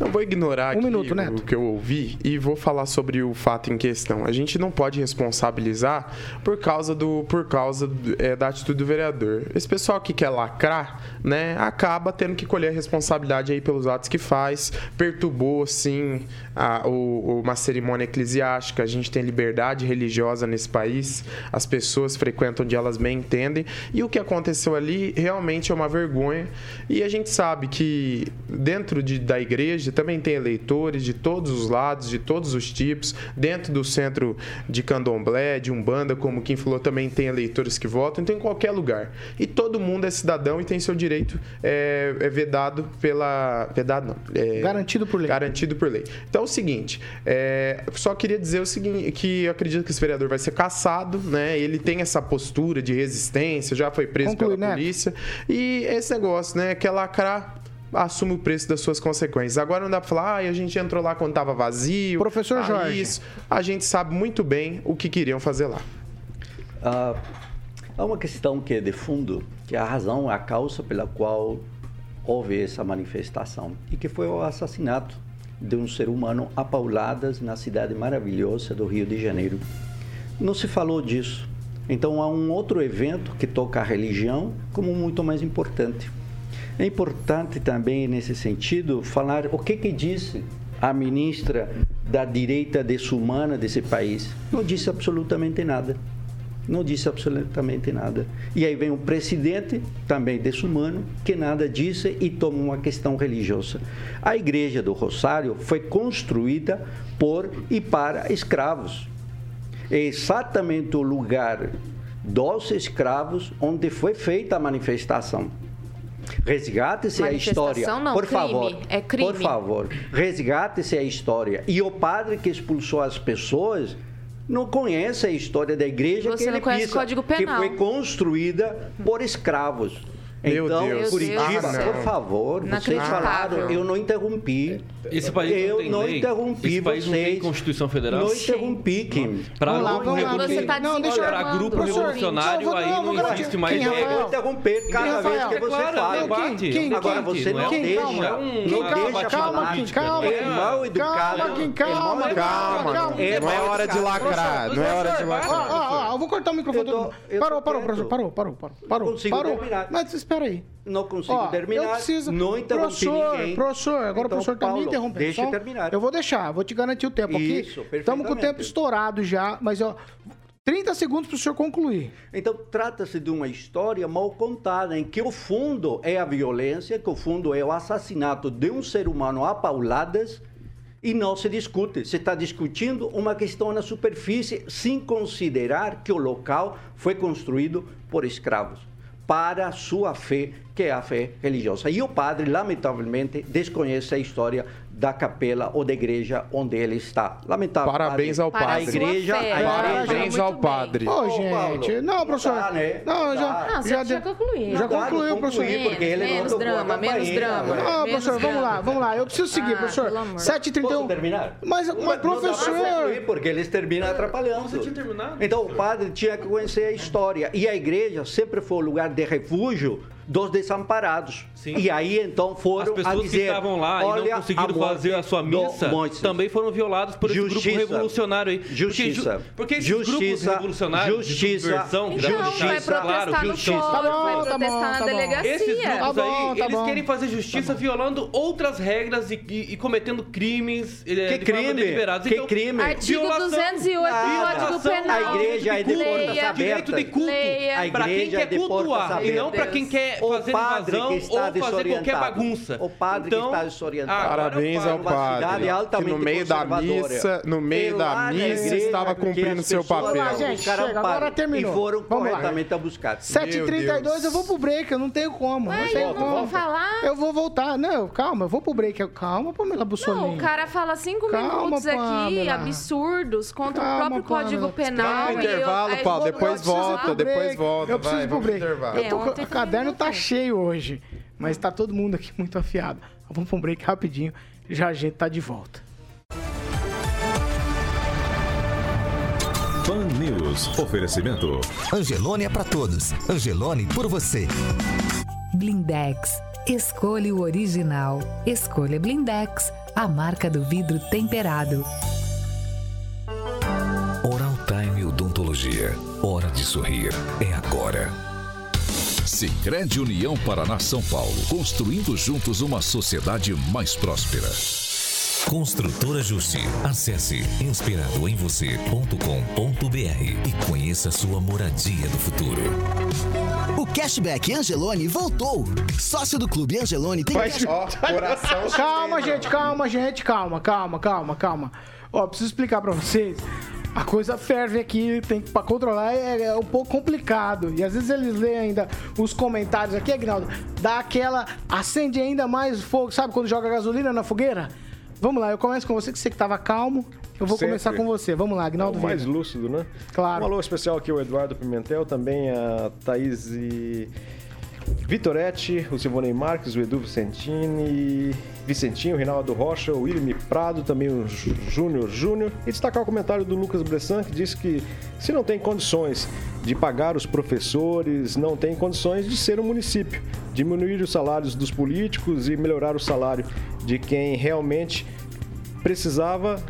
Speaker 8: Não vou ignorar um minuto, Neto. o que eu ouvi e vou falar sobre o fato em questão. A gente não pode responsabilizar por causa, do, por causa é, da atitude do vereador. Esse pessoal que quer lacrar, né, acaba tendo que colher a responsabilidade aí pelos atos que faz, perturbou, sim, a, o, uma cerimônia eclesiástica. A gente tem liberdade religiosa nesse país, as pessoas frequentam onde elas bem entendem. E o que aconteceu ali realmente é uma vergonha. E a gente sabe que dentro de, da igreja também tem eleitores de todos os lados, de todos os tipos. Dentro do centro de candomblé, de umbanda, como quem falou, também tem eleitores que votam. Então, em qualquer lugar. E todo mundo é cidadão e tem seu direito é, é vedado pela. Vedado não. É,
Speaker 1: garantido por lei.
Speaker 8: Garantido por lei. Então é o seguinte, é, só queria dizer o seguinte, que eu acredito que esse vereador vai ser caçado, né? Ele tem essa postura de resistência, já foi preso Conclui, pela né? polícia. E esse negócio, né? Quer lacrar assume o preço das suas consequências. Agora não dá pra falar, ah, a gente entrou lá quando tava vazio.
Speaker 1: Professor
Speaker 8: ah,
Speaker 1: Jorge.
Speaker 8: Isso. A gente sabe muito bem o que queriam fazer lá.
Speaker 9: Ah, há uma questão que é de fundo, que é a razão, a causa pela qual houve essa manifestação, e que foi o assassinato de um ser humano a pauladas na cidade maravilhosa do Rio de Janeiro. Não se falou disso. Então há um outro evento que toca a religião como muito mais importante. É importante também nesse sentido falar o que que disse a ministra da direita desumana desse país. Não disse absolutamente nada. Não disse absolutamente nada. E aí vem o presidente, também desumano, que nada disse e toma uma questão religiosa. A igreja do Rosário foi construída por e para escravos. É exatamente o lugar dos escravos onde foi feita a manifestação. Resgate-se a história.
Speaker 6: não,
Speaker 9: por
Speaker 6: crime.
Speaker 9: favor.
Speaker 6: É crime.
Speaker 9: Por favor. Resgate-se a história. E o padre que expulsou as pessoas não conhece a história da igreja
Speaker 6: Você
Speaker 9: que
Speaker 6: não
Speaker 9: ele pisa, que foi construída por escravos.
Speaker 8: Meu
Speaker 9: então,
Speaker 8: Deus.
Speaker 9: Curitiba,
Speaker 6: Deus céu.
Speaker 9: por favor, vocês falaram, eu não interrompi.
Speaker 7: Esse país
Speaker 9: eu
Speaker 7: não tem
Speaker 9: não
Speaker 7: lei.
Speaker 9: interrompi
Speaker 7: Esse país não tem
Speaker 9: vocês.
Speaker 7: Constituição Federal.
Speaker 9: Não interrompi, Kim.
Speaker 7: Para
Speaker 1: Vamos lá,
Speaker 7: grupo,
Speaker 1: vamos lá,
Speaker 7: revolu-
Speaker 6: Você tá
Speaker 1: Não, deixa eu-
Speaker 7: pra
Speaker 6: desinformando.
Speaker 7: grupo revolucionário,
Speaker 1: vou-
Speaker 7: aí
Speaker 1: não,
Speaker 7: não existe mais
Speaker 1: Quem,
Speaker 9: Eu
Speaker 1: Rafael?
Speaker 9: vou interromper cada
Speaker 1: Quem,
Speaker 9: vez que
Speaker 7: É
Speaker 9: você
Speaker 7: claro,
Speaker 9: fala.
Speaker 7: é
Speaker 1: quem,
Speaker 9: Agora você
Speaker 7: Não é um-
Speaker 9: deixa.
Speaker 1: calma.
Speaker 7: não é
Speaker 9: deixa
Speaker 1: calma. Kim, calma.
Speaker 9: É mal educado.
Speaker 1: Calma, Kim,
Speaker 9: é
Speaker 1: calma, calma, calma.
Speaker 9: É
Speaker 8: Não é hora de lacrar. Não é hora de
Speaker 1: Ó,
Speaker 8: lacrar.
Speaker 1: Vou cortar o microfone.
Speaker 9: Eu tô- eu
Speaker 1: Parou, parou. Parou, parou, parou. Parou,
Speaker 9: consigo
Speaker 1: parou.
Speaker 9: terminar.
Speaker 1: Mas espera aí.
Speaker 9: Não consigo
Speaker 1: Ó,
Speaker 9: terminar.
Speaker 1: eu preciso.
Speaker 9: Não interrompi
Speaker 1: professor,
Speaker 9: ninguém.
Speaker 1: Professor, agora
Speaker 9: Então,
Speaker 1: o professor tá me interrompendo.
Speaker 9: Deixa eu terminar.
Speaker 1: Eu vou deixar, vou te garantir o tempo aqui.
Speaker 9: Isso,
Speaker 1: Estamos com o tempo estourado já, mas ó, 30 segundos para o senhor concluir.
Speaker 9: Então, trata-se de uma história mal contada, em que o fundo é a violência, que o fundo é o assassinato de um ser humano a pauladas e não se discute. Se está discutindo uma questão na superfície, sem considerar que o local foi construído por escravos para sua fé, que é a fé religiosa. E o padre, lamentavelmente, desconhece a história da capela ou da igreja onde ele está. Lamentável.
Speaker 8: Parabéns ao padre.
Speaker 9: A igreja, a igreja
Speaker 8: Parabéns ao padre.
Speaker 1: Ô, gente.
Speaker 9: Paulo,
Speaker 1: não, professor.
Speaker 9: não dá, né?
Speaker 1: Não,
Speaker 9: Não
Speaker 1: já.
Speaker 6: Não, você
Speaker 1: já,
Speaker 6: já concluiu.
Speaker 1: Já
Speaker 9: Não
Speaker 1: concluiu,
Speaker 9: não
Speaker 1: professor.
Speaker 9: concluí, porque ele não
Speaker 6: menos drama, menos drama.
Speaker 9: né?
Speaker 1: Ah,
Speaker 6: menos
Speaker 1: professor, vamos lá, vamos lá. Eu preciso seguir,
Speaker 6: Ah,
Speaker 1: professor.
Speaker 6: pelo amor.
Speaker 1: 7h31.
Speaker 9: Posso terminar?
Speaker 1: Mas, mas
Speaker 9: Não dá pra
Speaker 1: professor.
Speaker 9: concluir, porque eles terminam atrapalhando.
Speaker 7: Você tinha terminado?
Speaker 9: Então o padre tinha que conhecer a história. E a igreja sempre foi o lugar de refúgio dos desamparados.
Speaker 7: Sim.
Speaker 9: E aí então
Speaker 7: As
Speaker 9: foram a
Speaker 7: pessoas
Speaker 9: dizer,
Speaker 7: que estavam lá e não conseguiram
Speaker 9: a
Speaker 7: fazer a sua missa também foram violados por esse grupo
Speaker 9: Justiça.
Speaker 7: revolucionário aí. Porque ju-
Speaker 9: Justiça.
Speaker 7: Porque, esses grupos
Speaker 9: Justiça.
Speaker 7: revolucionários
Speaker 9: Justiça.
Speaker 7: de subversão,
Speaker 6: Então, vai
Speaker 9: Justiça.
Speaker 6: protestar
Speaker 7: claro,
Speaker 6: no
Speaker 9: justiça.
Speaker 6: fórum,
Speaker 1: Tá bom,
Speaker 6: vai
Speaker 1: tá
Speaker 6: protestar
Speaker 1: bom,
Speaker 6: na
Speaker 1: tá
Speaker 6: delegacia.
Speaker 7: Esses grupos
Speaker 1: Tá bom,
Speaker 7: aí,
Speaker 1: tá
Speaker 7: eles
Speaker 1: bom.
Speaker 7: querem fazer justiça violando outras regras e, e- e cometendo crimes eh,
Speaker 9: Que
Speaker 7: de forma
Speaker 9: crime?
Speaker 7: deliberadas.
Speaker 9: Que
Speaker 7: Então,
Speaker 9: crime?
Speaker 6: Artigo
Speaker 7: Violação.
Speaker 6: 208 do. Código Penal.
Speaker 9: A igreja é de portas
Speaker 7: Direito
Speaker 9: abertas.
Speaker 7: de culto
Speaker 6: Leia.
Speaker 9: A
Speaker 7: para quem quer
Speaker 9: é de portas
Speaker 7: cultuar e não para quem quer fazer invasão
Speaker 9: que
Speaker 7: ou
Speaker 9: está
Speaker 7: fazer qualquer bagunça.
Speaker 9: O padre que
Speaker 7: Então,
Speaker 9: está desorientado.
Speaker 7: agora
Speaker 8: Parabéns ao padre. Que no meio da missa, no meio da
Speaker 9: lá
Speaker 8: missa
Speaker 9: igreja,
Speaker 8: estava cumprindo seu papel.
Speaker 1: Lá, gente,
Speaker 9: buscaram
Speaker 1: chega, agora terminou.
Speaker 9: E foram
Speaker 1: Vamos lá.
Speaker 9: corretamente buscados.
Speaker 1: 7h32
Speaker 8: Deus.
Speaker 1: eu vou pro break, eu não tenho como. Não como.
Speaker 6: vou falar.
Speaker 1: Eu vou voltar. Não, calma, eu vou pro break. Calma, Pamela Bussolini.
Speaker 6: Não, o cara fala cinco
Speaker 1: Calma,
Speaker 6: minutos aqui,
Speaker 1: Pamela.
Speaker 6: absurdos, contra
Speaker 1: Calma,
Speaker 6: o próprio Código
Speaker 1: Pamela.
Speaker 6: Penal.
Speaker 8: Vai
Speaker 6: e
Speaker 8: pro
Speaker 6: eu-
Speaker 8: intervalo, Paulo, depois volta, depois volta.
Speaker 1: Eu preciso
Speaker 8: Vai,
Speaker 1: ir pro break.
Speaker 6: É,
Speaker 1: o caderno tá cheio hoje, mas tá todo mundo aqui muito afiado. Vamos pra um break rapidinho, já a gente tá de volta.
Speaker 3: Pan News. Oferecimento.
Speaker 11: Angelone é pra todos. Angelone por você.
Speaker 2: Blindex. Escolha o original. Escolha Blindex, a marca do vidro temperado.
Speaker 3: Oral Time Odontologia. Hora de sorrir. É agora. Sicredi União Paraná São Paulo. Construindo juntos uma sociedade mais próspera. Construtora Justi. Acesse inspiradoemvocê.com.br e conheça sua moradia do futuro.
Speaker 11: O Cashback Angelone voltou. Sócio do Clube Angelone tem cash...
Speaker 8: Ó, coração
Speaker 1: Calma, gente, calma, gente, calma, calma, calma, calma. Ó, preciso explicar pra vocês. A coisa ferve aqui, tem que pra controlar é, é um pouco complicado. E às vezes eles leem ainda os comentários aqui, Agnaldo, dá aquela acende ainda mais fogo, sabe quando joga gasolina na fogueira? Vamos lá, eu começo com você que você que tava calmo. Eu vou
Speaker 5: Sempre.
Speaker 1: começar com você. Vamos lá,
Speaker 5: É
Speaker 1: Agnaldo
Speaker 5: o mais lúcido, né?
Speaker 1: Claro.
Speaker 5: Um alô especial aqui ao Eduardo Pimentel, também a Thaís e... Vitoretti, o Silvonei Marques, o Edu Vicentini, Vicentinho, o Reinaldo Rocha, o William Prado, também o Júnior Júnior. E destacar o comentário do Lucas Bressan, que disse que se não tem condições de pagar os professores, não tem condições de ser um município. Diminuir os salários dos políticos e melhorar o salário de quem realmente precisava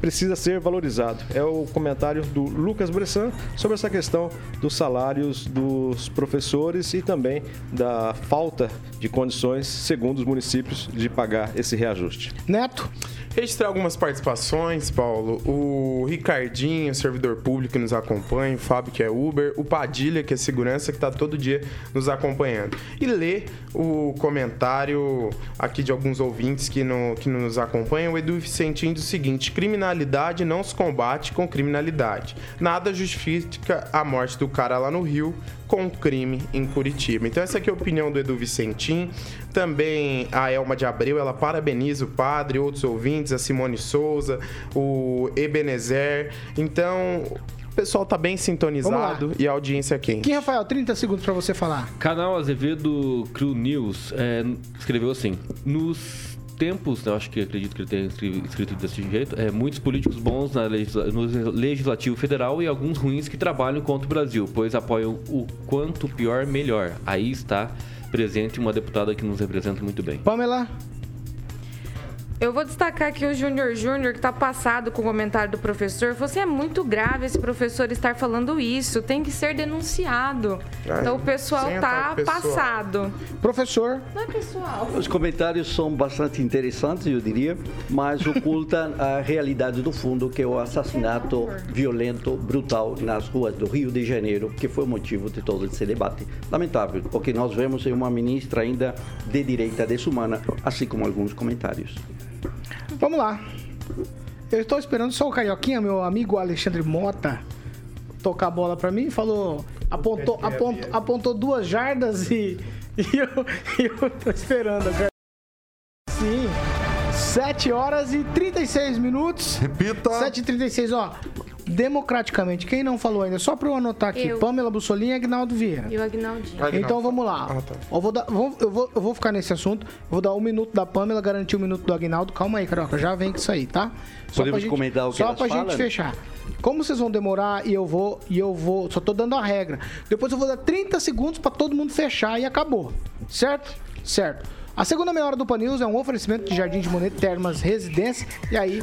Speaker 5: precisa ser valorizado. É o comentário do Lucas Bressan sobre essa questão dos salários dos professores e também da falta de condições, segundo os municípios, de pagar esse reajuste.
Speaker 1: Neto.
Speaker 8: Registrar algumas participações, Paulo. O Ricardinho, servidor público que nos acompanha, o Fábio, que é Uber, o Padilha, que é segurança, que está todo dia nos acompanhando. E ler o comentário aqui de alguns ouvintes que, no, que nos acompanham, o Edu Vicentinho, do seguinte: criminalidade não se combate com criminalidade. Nada justifica a morte do cara lá no Rio com crime em Curitiba. Então essa aqui é a opinião do Edu Vicentim. Também a Elma de Abreu, ela parabeniza o padre, outros ouvintes, a Simone Souza, o Ebenezer. Então, o pessoal tá bem sintonizado e a audiência é quente.
Speaker 1: Aqui, Rafael, 30 segundos para você falar.
Speaker 7: Canal Azevedo Cru News é, escreveu assim: nos tempos, eu acho que acredito que ele tenha escrito desse jeito, é, muitos políticos bons na legisla no Legislativo Federal e alguns ruins que trabalham contra o Brasil, pois apoiam o quanto pior, melhor. Aí está presente uma deputada que nos representa muito bem.
Speaker 1: Pamela?
Speaker 6: Eu vou destacar aqui o Júnior Júnior, que está passado com o comentário do professor. Você é muito grave esse professor estar falando isso. Tem que ser denunciado. Ai, então o pessoal está passado.
Speaker 1: Professor.
Speaker 6: Não é pessoal.
Speaker 9: Os comentários são bastante interessantes, eu diria, mas ocultam a realidade do fundo, que é o assassinato violento, brutal nas ruas do Rio de Janeiro, que foi o motivo de todo esse debate. Lamentável. O que nós vemos é uma ministra ainda de direita desumana, assim como alguns comentários.
Speaker 1: Vamos lá. Eu estou esperando só o Carioquinha, meu amigo Alexandre Mota, tocar a bola para mim. Falou, apontou, apontou, apontou duas jardas e, e eu, tô esperando. Sim. 7 horas e 36 minutos.
Speaker 4: Repita.
Speaker 1: 7 e 36, ó democraticamente. Quem não falou ainda? Só para eu anotar aqui.
Speaker 6: Eu.
Speaker 1: Pamela Bussolini e Agnaldo Vieira.
Speaker 6: E o Agnaldinho.
Speaker 1: Então vamos lá.
Speaker 8: Ah, tá.
Speaker 1: eu, vou dar, vou, eu, vou, eu vou ficar nesse assunto. Eu vou dar um minuto da Pamela, garantir um minuto do Agnaldo. Calma aí, Carioca. Já vem com isso aí, tá?
Speaker 9: Só Podemos
Speaker 1: gente,
Speaker 9: comentar o que
Speaker 1: Só pra
Speaker 9: falam?
Speaker 1: gente fechar. Como vocês vão demorar e eu vou, e eu vou, só tô dando a regra. Depois eu vou dar 30 segundos para todo mundo fechar e acabou. Certo? Certo. A segunda meia hora do Pan News é um oferecimento de Jardim de Monet Termas Residência. E aí,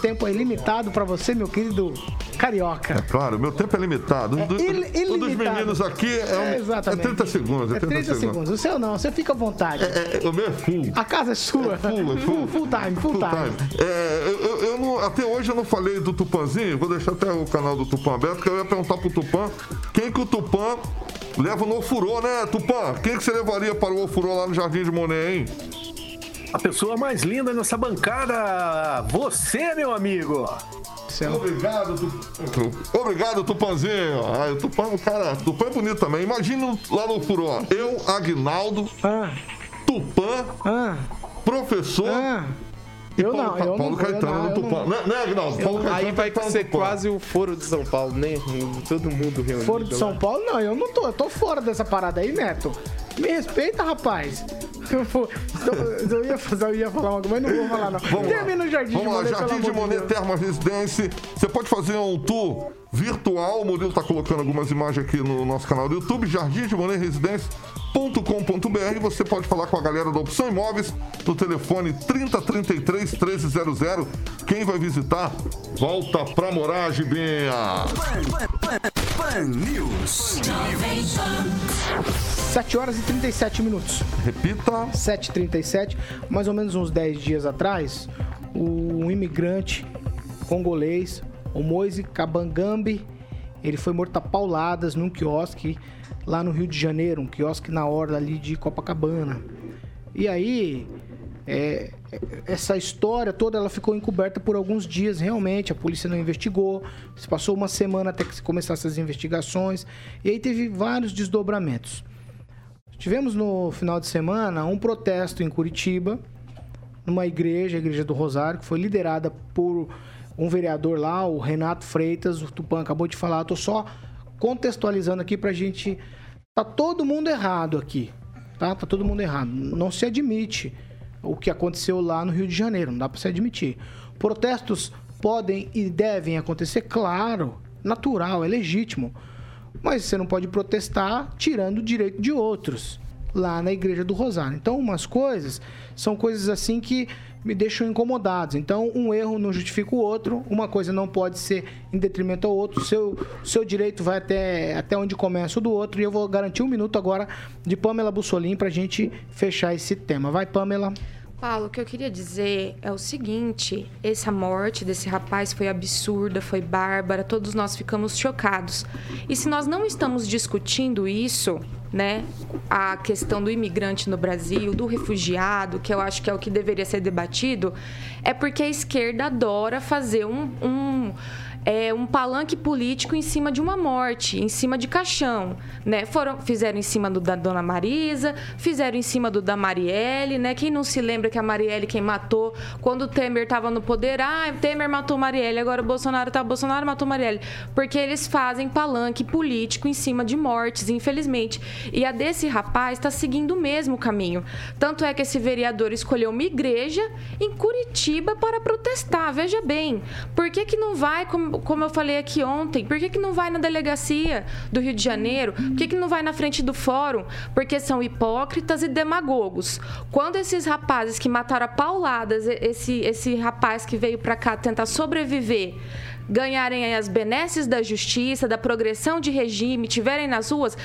Speaker 1: tempo é limitado para você, meu querido carioca.
Speaker 4: Claro, meu tempo é limitado.
Speaker 1: É
Speaker 4: Do-
Speaker 1: il-
Speaker 4: o dos meninos aqui é, um, é
Speaker 1: exatamente.
Speaker 4: 30 segundos. É
Speaker 1: É
Speaker 4: 30,
Speaker 1: 30 segundos. O seu não, você fica à vontade.
Speaker 4: É, é, o meu é full.
Speaker 1: A casa é sua.
Speaker 4: Full, é full.
Speaker 1: Full time, full, time.
Speaker 4: É, eu, eu- eu não- até hoje eu não falei do Tupanzinho, vou deixar até o canal do Tupã aberto, que eu ia perguntar pro Tupã quem que o Tupã leva no ofurô, né, Tupã? Quem que você levaria para o ofurô lá no Jardim de Monet, hein?
Speaker 10: A pessoa mais linda nessa bancada, você, meu amigo.
Speaker 4: Obrigado, Tupã. Obrigado, Tupanzinho. Ah, o Tupã, o cara, Tupã é bonito também. Imagina lá no ofurô, eu, Agnaldo,
Speaker 1: Ah,
Speaker 4: Tupã,
Speaker 1: ah,
Speaker 4: professor...
Speaker 1: ah.
Speaker 4: e
Speaker 1: Eu
Speaker 4: Paulo,
Speaker 1: não, eu não
Speaker 4: Paulo
Speaker 1: eu
Speaker 4: Caetano
Speaker 1: não,
Speaker 4: Tupã.
Speaker 1: não-
Speaker 4: Né, né, Agnaldo? Paulo Caetano
Speaker 8: Aí vai
Speaker 4: tá no
Speaker 8: ser
Speaker 4: Tupã.
Speaker 8: quase o foro de São Paulo, né? Todo mundo reunido.
Speaker 1: Foro de São
Speaker 8: lá.
Speaker 1: Paulo, não, eu não tô. Eu tô fora dessa parada aí, Neto. Me respeita, rapaz. Eu, vou- eu, eu ia, fazer, eu ia falar uma coisa, mas não vou falar, não.
Speaker 4: Vamos
Speaker 1: Termina
Speaker 4: lá.
Speaker 1: o Jardim
Speaker 4: Vamos
Speaker 1: de
Speaker 4: lá,
Speaker 1: Monet,
Speaker 4: Jardim
Speaker 1: pelo
Speaker 4: de Monet. Terma Residência. Você pode fazer um tour virtual. O Murilo está colocando algumas imagens aqui no nosso canal do YouTube. Jardim de Monet Residência.com.br. Você pode falar com a galera da Opção Imóveis no telefone 3033 1300. Quem vai visitar, volta pra morar, Gibinha.
Speaker 11: Pan News.
Speaker 1: 7 horas e 37 minutos.
Speaker 4: Repita.
Speaker 1: 7h37, mais ou menos uns 10 dias atrás, um imigrante congolês, o Moise Kabangambi, ele foi morto a pauladas num quiosque lá no Rio de Janeiro, um quiosque na orla ali de Copacabana. E aí, é, essa história toda ela ficou encoberta por alguns dias, realmente. A polícia não investigou. Se passou uma semana até que se começassem as investigações. E aí teve vários desdobramentos. Tivemos no final de semana um protesto em Curitiba, numa igreja, a Igreja do Rosário, que foi liderada por um vereador lá, o Renato Freitas. O Tupã acabou de falar. Estou só contextualizando aqui para a gente Tá todo mundo errado aqui. Tá? Tá todo mundo errado. Não se admite o que aconteceu lá no Rio de Janeiro. Não dá para se admitir. Protestos podem e devem acontecer, claro, natural, é legítimo. Mas você não pode protestar tirando o direito de outros lá na Igreja do Rosário. Então, umas coisas são coisas assim que me deixam incomodados. Então, um erro não justifica o outro, uma coisa não pode ser em detrimento ao outro, seu, seu direito vai até, até onde começa o do outro, e eu vou garantir um minuto agora de Pamela Bussolim para a gente fechar esse tema. Vai, Pamela.
Speaker 6: Paulo, o que eu queria dizer é o seguinte: essa morte desse rapaz foi absurda, foi bárbara, todos nós ficamos chocados. E se nós não estamos discutindo isso, né, a questão do imigrante no Brasil, do refugiado, que eu acho que é o que deveria ser debatido, é porque a esquerda adora fazer um, um é, um palanque político em cima de uma morte, em cima de caixão, né? Foram, fizeram em cima do da Dona Marisa, fizeram em cima do da Marielle, né? Quem não se lembra que a Marielle quem matou quando o Temer estava no poder, ah, Temer matou Marielle, agora o Bolsonaro tá, Bolsonaro matou Marielle, porque eles fazem palanque político em cima de mortes, infelizmente. E a desse rapaz está seguindo o mesmo caminho. Tanto é que esse vereador escolheu uma igreja em Curitiba para protestar. Veja bem, por que que não vai como eu falei aqui ontem, por que, que não vai na delegacia do Rio de Janeiro? Por que, que não vai na frente do fórum? Porque são hipócritas e demagogos. Quando esses rapazes que mataram a pauladas, esse, esse rapaz que veio para cá tentar sobreviver, ganharem as benesses da justiça, da progressão de regime, tiverem nas ruas,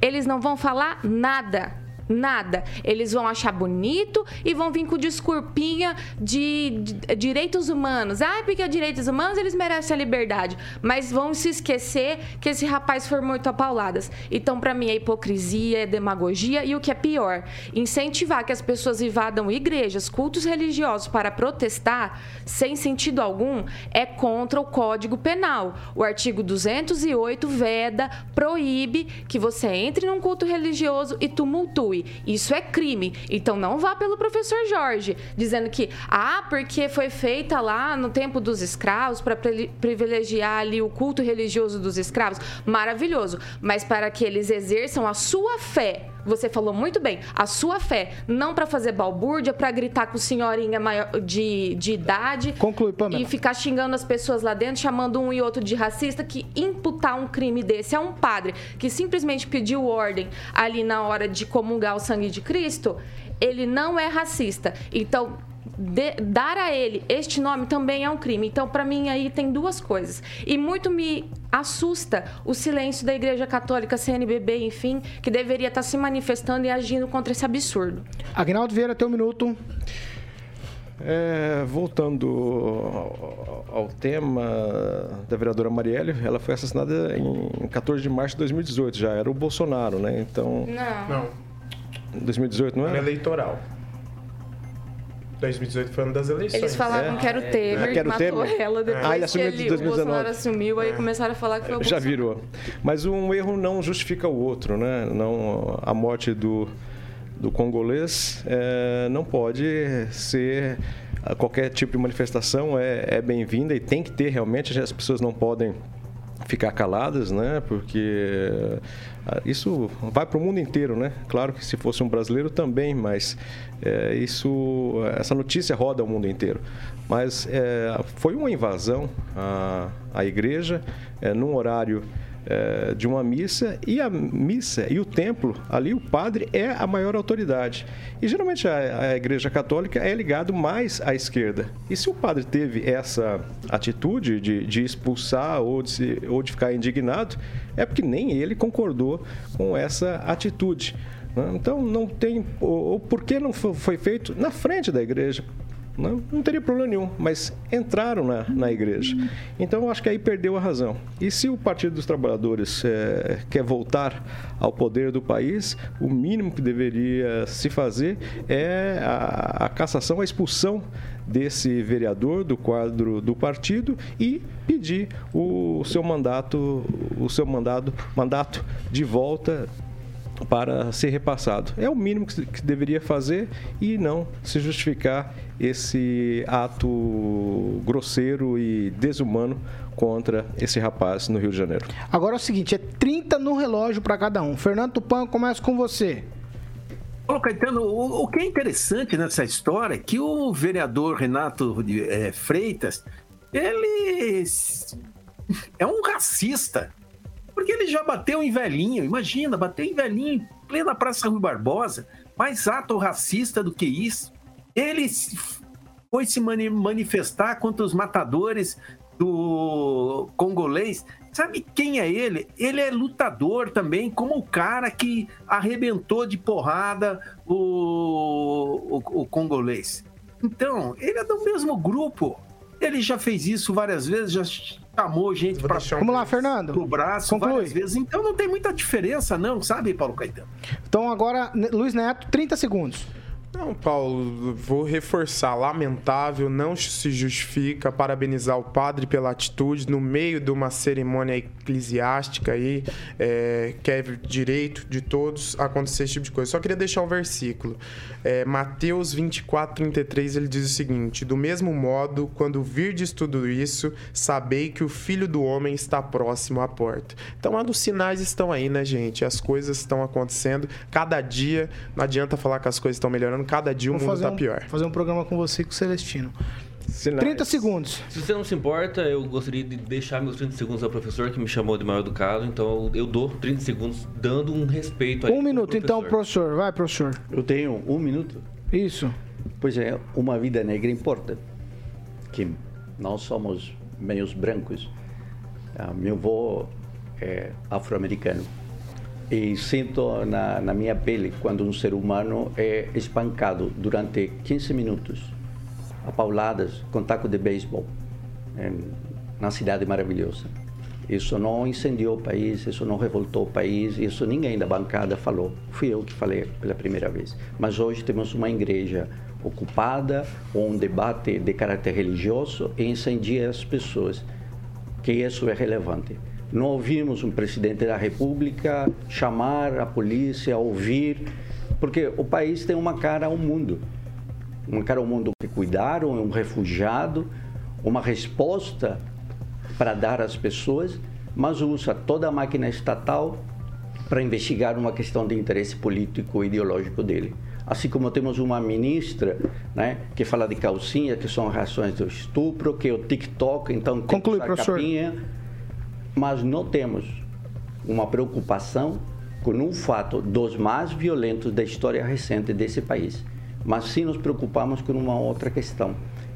Speaker 6: eles não vão falar nada Nada. Eles vão achar bonito e vão vir com desculpinha de, de direitos humanos. Ah, porque é direitos humanos eles merecem a liberdade. Mas vão se esquecer que esse rapaz foi muito a pauladas. Então, para mim, é hipocrisia, é demagogia e o que é pior, incentivar que as pessoas invadam igrejas, cultos religiosos para protestar sem sentido algum é contra o Código Penal. O artigo 208 veda, proíbe que você entre num culto religioso e tumultue. Isso é crime. Então não vá pelo professor Jorge, dizendo que, ah, porque foi feita lá no tempo dos escravos para privilegiar ali o culto religioso dos escravos. Maravilhoso. Mas para que eles exerçam a sua fé você falou muito bem, a sua fé, não para fazer balbúrdia, para gritar com senhorinha maior de, de idade.
Speaker 1: Conclui, Pamela.
Speaker 6: E ficar xingando as pessoas lá dentro, chamando um e outro de racista, que imputar um crime desse a um padre que simplesmente pediu ordem ali na hora de comungar o sangue de Cristo, ele não é racista. Então, de, dar a ele este nome também é um crime. Então, para mim, aí tem duas coisas. E muito me assusta o silêncio da Igreja Católica, CNBB, enfim, que deveria estar tá se manifestando e agindo contra esse absurdo.
Speaker 1: Agnaldo Vieira, tem um minuto.
Speaker 5: É, voltando ao, ao, tema da vereadora Marielle, ela foi assassinada em 14 de março de 2018, já era o Bolsonaro, né? Então.
Speaker 6: Não. Não.
Speaker 5: 2018, não é?
Speaker 8: Era eleitoral. 2018 foi ano das eleições.
Speaker 6: Eles falavam é. que era o Temer, é. que matou Temer. ela depois ah, ele assumiu que ele, 2019. o Bolsonaro assumiu, aí é. começaram a falar que foi o
Speaker 5: Já virou. Mas um erro não justifica o outro, né? Não, a morte do, do congolês é, não pode ser qualquer tipo de manifestação é, é bem-vinda e tem que ter realmente as pessoas não podem ficar caladas, né? Porque ah, isso vai para o mundo inteiro, né? Claro que se fosse um brasileiro também, mas é, isso, essa notícia roda o mundo inteiro. Mas é, foi uma invasão à, à igreja é, num horário é, de uma missa e a missa e o templo ali o padre é a maior autoridade. E geralmente a, a, igreja católica é ligado mais à esquerda. E se o padre teve essa atitude de, de expulsar ou de, se, ou de ficar indignado é porque nem ele concordou com essa atitude né? então não tem ou por que não foi feito na frente da igreja não, não teria problema nenhum, mas entraram na, na igreja. Então, eu acho que aí perdeu a razão. E se o Partido dos Trabalhadores é, quer voltar ao poder do país, o mínimo que deveria se fazer é a, a cassação, a expulsão desse vereador do quadro do partido e pedir o seu mandato, o seu mandado, mandato de volta para ser repassado. É o mínimo que, se, que deveria fazer e não se justificar esse ato grosseiro e desumano contra esse rapaz no Rio de Janeiro.
Speaker 1: Agora é o seguinte, é 30 no relógio para cada um. Fernando Tupan, começa com você.
Speaker 10: Paulo Caetano, o, o, que é interessante nessa história é que o vereador Renato é, Freitas, ele é um racista. Porque ele já bateu em velhinho, imagina, bateu em velhinho em plena Praça Rui Barbosa. Mais ato racista do que isso. Ele foi se manifestar contra os matadores do congolês. Sabe quem é ele? Ele é lutador também, como o cara que arrebentou de porrada o, o, o congolês. Então, ele é do mesmo grupo. Ele já fez isso várias vezes, já chamou gente para
Speaker 1: Vamos lá, Fernando.
Speaker 10: O braço Conclui. várias vezes. Então não tem muita diferença, não, sabe, Paulo Caetano?
Speaker 1: Então agora, Luiz Neto, 30 segundos.
Speaker 8: Não, Paulo, vou reforçar. Lamentável, não se justifica parabenizar o padre pela atitude no meio de uma cerimônia eclesiástica aí, é, que é direito de todos acontecer esse tipo de coisa. Só queria deixar um versículo. É, Mateus 24, 33, ele diz o seguinte: Do mesmo modo, quando virdes tudo isso, sabei que o filho do homem está próximo à porta. Então, os sinais estão aí, né, gente? As coisas estão acontecendo. Cada dia, não adianta falar que as coisas estão melhorando cada dia Vou o mundo tá
Speaker 1: um,
Speaker 8: pior.
Speaker 1: fazer um programa com você e com o Celestino. Sinais. 30 segundos.
Speaker 7: Se você não se importa, eu gostaria de deixar meus 30 segundos ao professor que me chamou de mal educado, então eu dou 30 segundos dando um respeito
Speaker 1: a Um minuto, professor. então, professor. Vai, professor.
Speaker 9: Eu tenho um minuto?
Speaker 1: Isso.
Speaker 9: Pois é, uma vida negra importa. Que nós somos meios brancos. Ah, meu avô é afro-americano e sinto na, na minha pele quando um ser humano é espancado durante 15 minutos, a pauladas com taco de beisebol, na cidade maravilhosa. Isso não incendiou o país, isso não revoltou o país, isso ninguém da bancada falou. Fui eu que falei pela primeira vez. Mas hoje temos uma igreja ocupada, um debate de caráter religioso e incendia as pessoas. Que isso é relevante. Não ouvimos um presidente da República chamar a polícia, ouvir, porque o país tem uma cara ao mundo. Uma cara ao mundo que cuidaram, um refugiado, uma resposta para dar às pessoas, mas usa toda a máquina estatal para investigar uma questão de interesse político e ideológico dele. Assim como temos uma ministra né, que fala de calcinha, que são reações do estupro, que é o TikTok, então
Speaker 1: Conclui, professor. capinha
Speaker 9: mas não temos uma preocupação com um fato dos mais violentos da história recente desse país. Mas sim nos preocupamos com uma outra questão,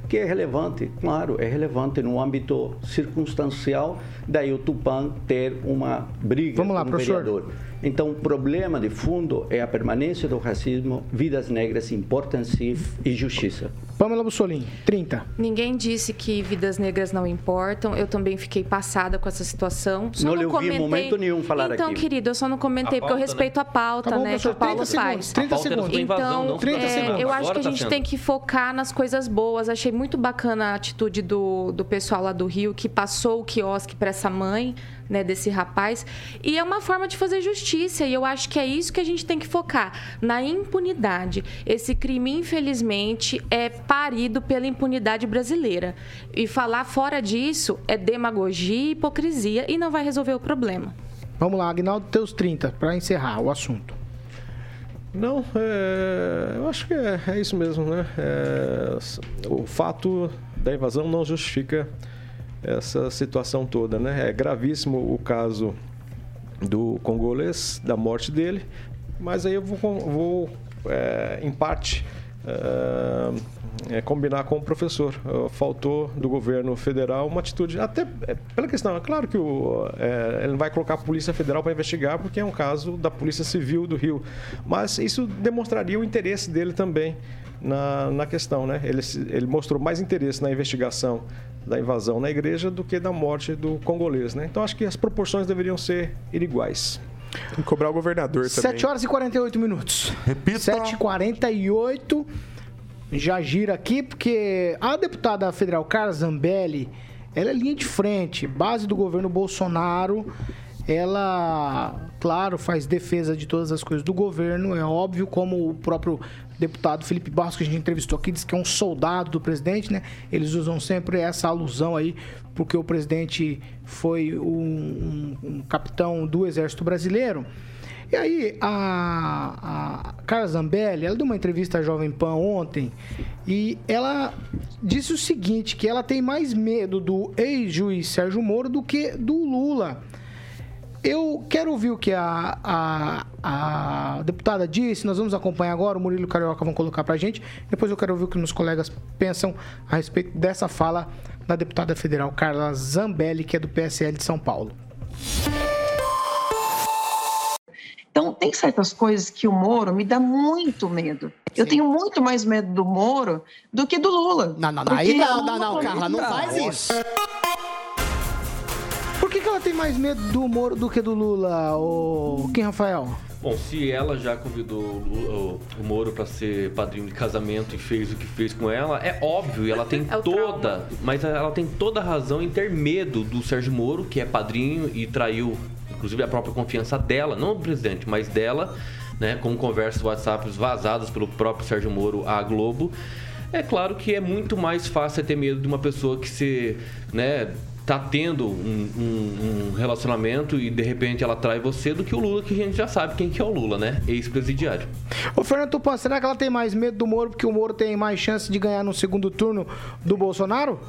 Speaker 9: que é relevante, claro, é relevante no âmbito circunstancial, daí o Tupan ter uma briga
Speaker 1: Vamos lá,
Speaker 9: com o
Speaker 1: professor.
Speaker 9: vereador. Então, o problema de fundo é a permanência do racismo, vidas negras importam sim e justiça.
Speaker 1: Pamela Bussolini, 30.
Speaker 6: Ninguém disse que vidas negras não importam. Eu também fiquei passada com essa situação.
Speaker 9: Só não, não ouvi momento nenhum falar
Speaker 6: então,
Speaker 9: aqui.
Speaker 6: Então, querido, eu só não comentei porque eu né? respeito né? a pauta,
Speaker 1: tá bom,
Speaker 6: né? Que o Paulo
Speaker 1: 30
Speaker 6: faz.
Speaker 1: 30 segundos.
Speaker 6: Então, 30 é, segundos. eu acho
Speaker 7: Agora
Speaker 6: que a
Speaker 7: tá
Speaker 6: gente
Speaker 7: sendo.
Speaker 6: tem que focar nas coisas boas. Achei muito bacana a atitude do, do pessoal lá do Rio que passou o quiosque para essa mãe né, desse rapaz. E é uma forma de fazer justiça. E eu acho que é isso que a gente tem que focar, na impunidade. Esse crime, infelizmente, é parido pela impunidade brasileira. E falar fora disso é demagogia e hipocrisia e não vai resolver o problema.
Speaker 1: Vamos lá, Agnaldo, teus 30, para encerrar o assunto.
Speaker 5: Não, é, eu acho que é, é isso mesmo, né? É, o fato da invasão não justifica essa situação toda, né? É gravíssimo o caso do congolês, da morte dele, mas aí eu vou, vou é, em parte, é, combinar com o professor. Faltou do governo federal uma atitude, até é, pela questão, é claro que o, é, ele vai colocar a Polícia Federal para investigar, porque é um caso da Polícia Civil do Rio, mas isso demonstraria o interesse dele também na, na questão, né? Ele, ele mostrou mais interesse na investigação da invasão na igreja do que da morte do congolês, né? Então acho que as proporções deveriam ser iguais.
Speaker 8: Tem que cobrar o governador também.
Speaker 1: 7 horas e 48 minutos.
Speaker 4: Repita.
Speaker 1: 7 e 48 Já gira aqui porque a deputada federal Carla Zambelli, ela é linha de frente, base do governo Bolsonaro. Ela claro, faz defesa de todas as coisas do governo, é óbvio, como o próprio deputado Felipe Barros, que a gente entrevistou aqui, disse que é um soldado do presidente, né? Eles usam sempre essa alusão aí, porque o presidente foi um, um, um capitão do Exército Brasileiro. E aí, a, a Carla Zambelli, ela deu uma entrevista à Jovem Pan ontem e ela disse o seguinte, que ela tem mais medo do ex-juiz Sérgio Moro do que do Lula. Eu quero ouvir o que a, a, a, deputada disse. Nós vamos acompanhar agora. O Murilo Carioca vão colocar pra gente. Depois eu quero ouvir o que meus colegas pensam a respeito dessa fala da deputada federal Carla Zambelli, que é do PSL de São Paulo.
Speaker 12: Então, tem certas coisas que o Moro me dá muito medo. Sim. Eu tenho muito mais medo do Moro do que do Lula.
Speaker 1: Não, não, não. Aí não, não, não, Carla, não faz isso. Por que, ela tem mais medo do Moro do que do Lula, o quem, Rafael?
Speaker 7: Bom, se ela já convidou o, o Moro para ser padrinho de casamento e fez o que fez com ela, é óbvio, e ela tem é toda, trauma. mas ela tem toda a razão em ter medo do Sérgio Moro, que é padrinho e traiu inclusive a própria confiança dela, não do presidente, mas dela, né, com conversas WhatsApp vazadas pelo próprio Sérgio Moro à Globo. É claro que é muito mais fácil ter medo de uma pessoa que se, né, tá tendo um, um, um, relacionamento e de repente ela trai você do que o Lula, que a gente já sabe quem que é o Lula, né? Ex-presidiário.
Speaker 1: Ô Fernando Tupan, será que ela tem mais medo do Moro porque o Moro tem mais chance de ganhar no segundo turno do Bolsonaro?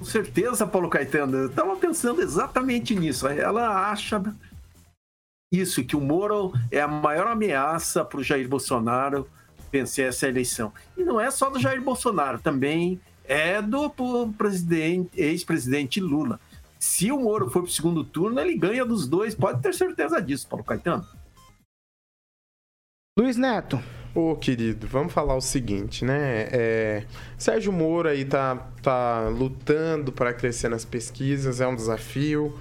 Speaker 10: Com certeza, Paulo Caetano. Eu estava pensando exatamente nisso. Ela acha isso, que o Moro é a maior ameaça para o Jair Bolsonaro vencer essa eleição. E não é só do Jair Bolsonaro, também é do presidente, ex-presidente Lula. Se o Moro for para o segundo turno, ele ganha dos dois. Pode ter certeza disso, Paulo Caetano.
Speaker 1: Luiz Neto.
Speaker 8: Ô, oh, querido, vamos falar o seguinte, né? É, Sérgio Moro aí tá, tá lutando para crescer nas pesquisas, é um desafio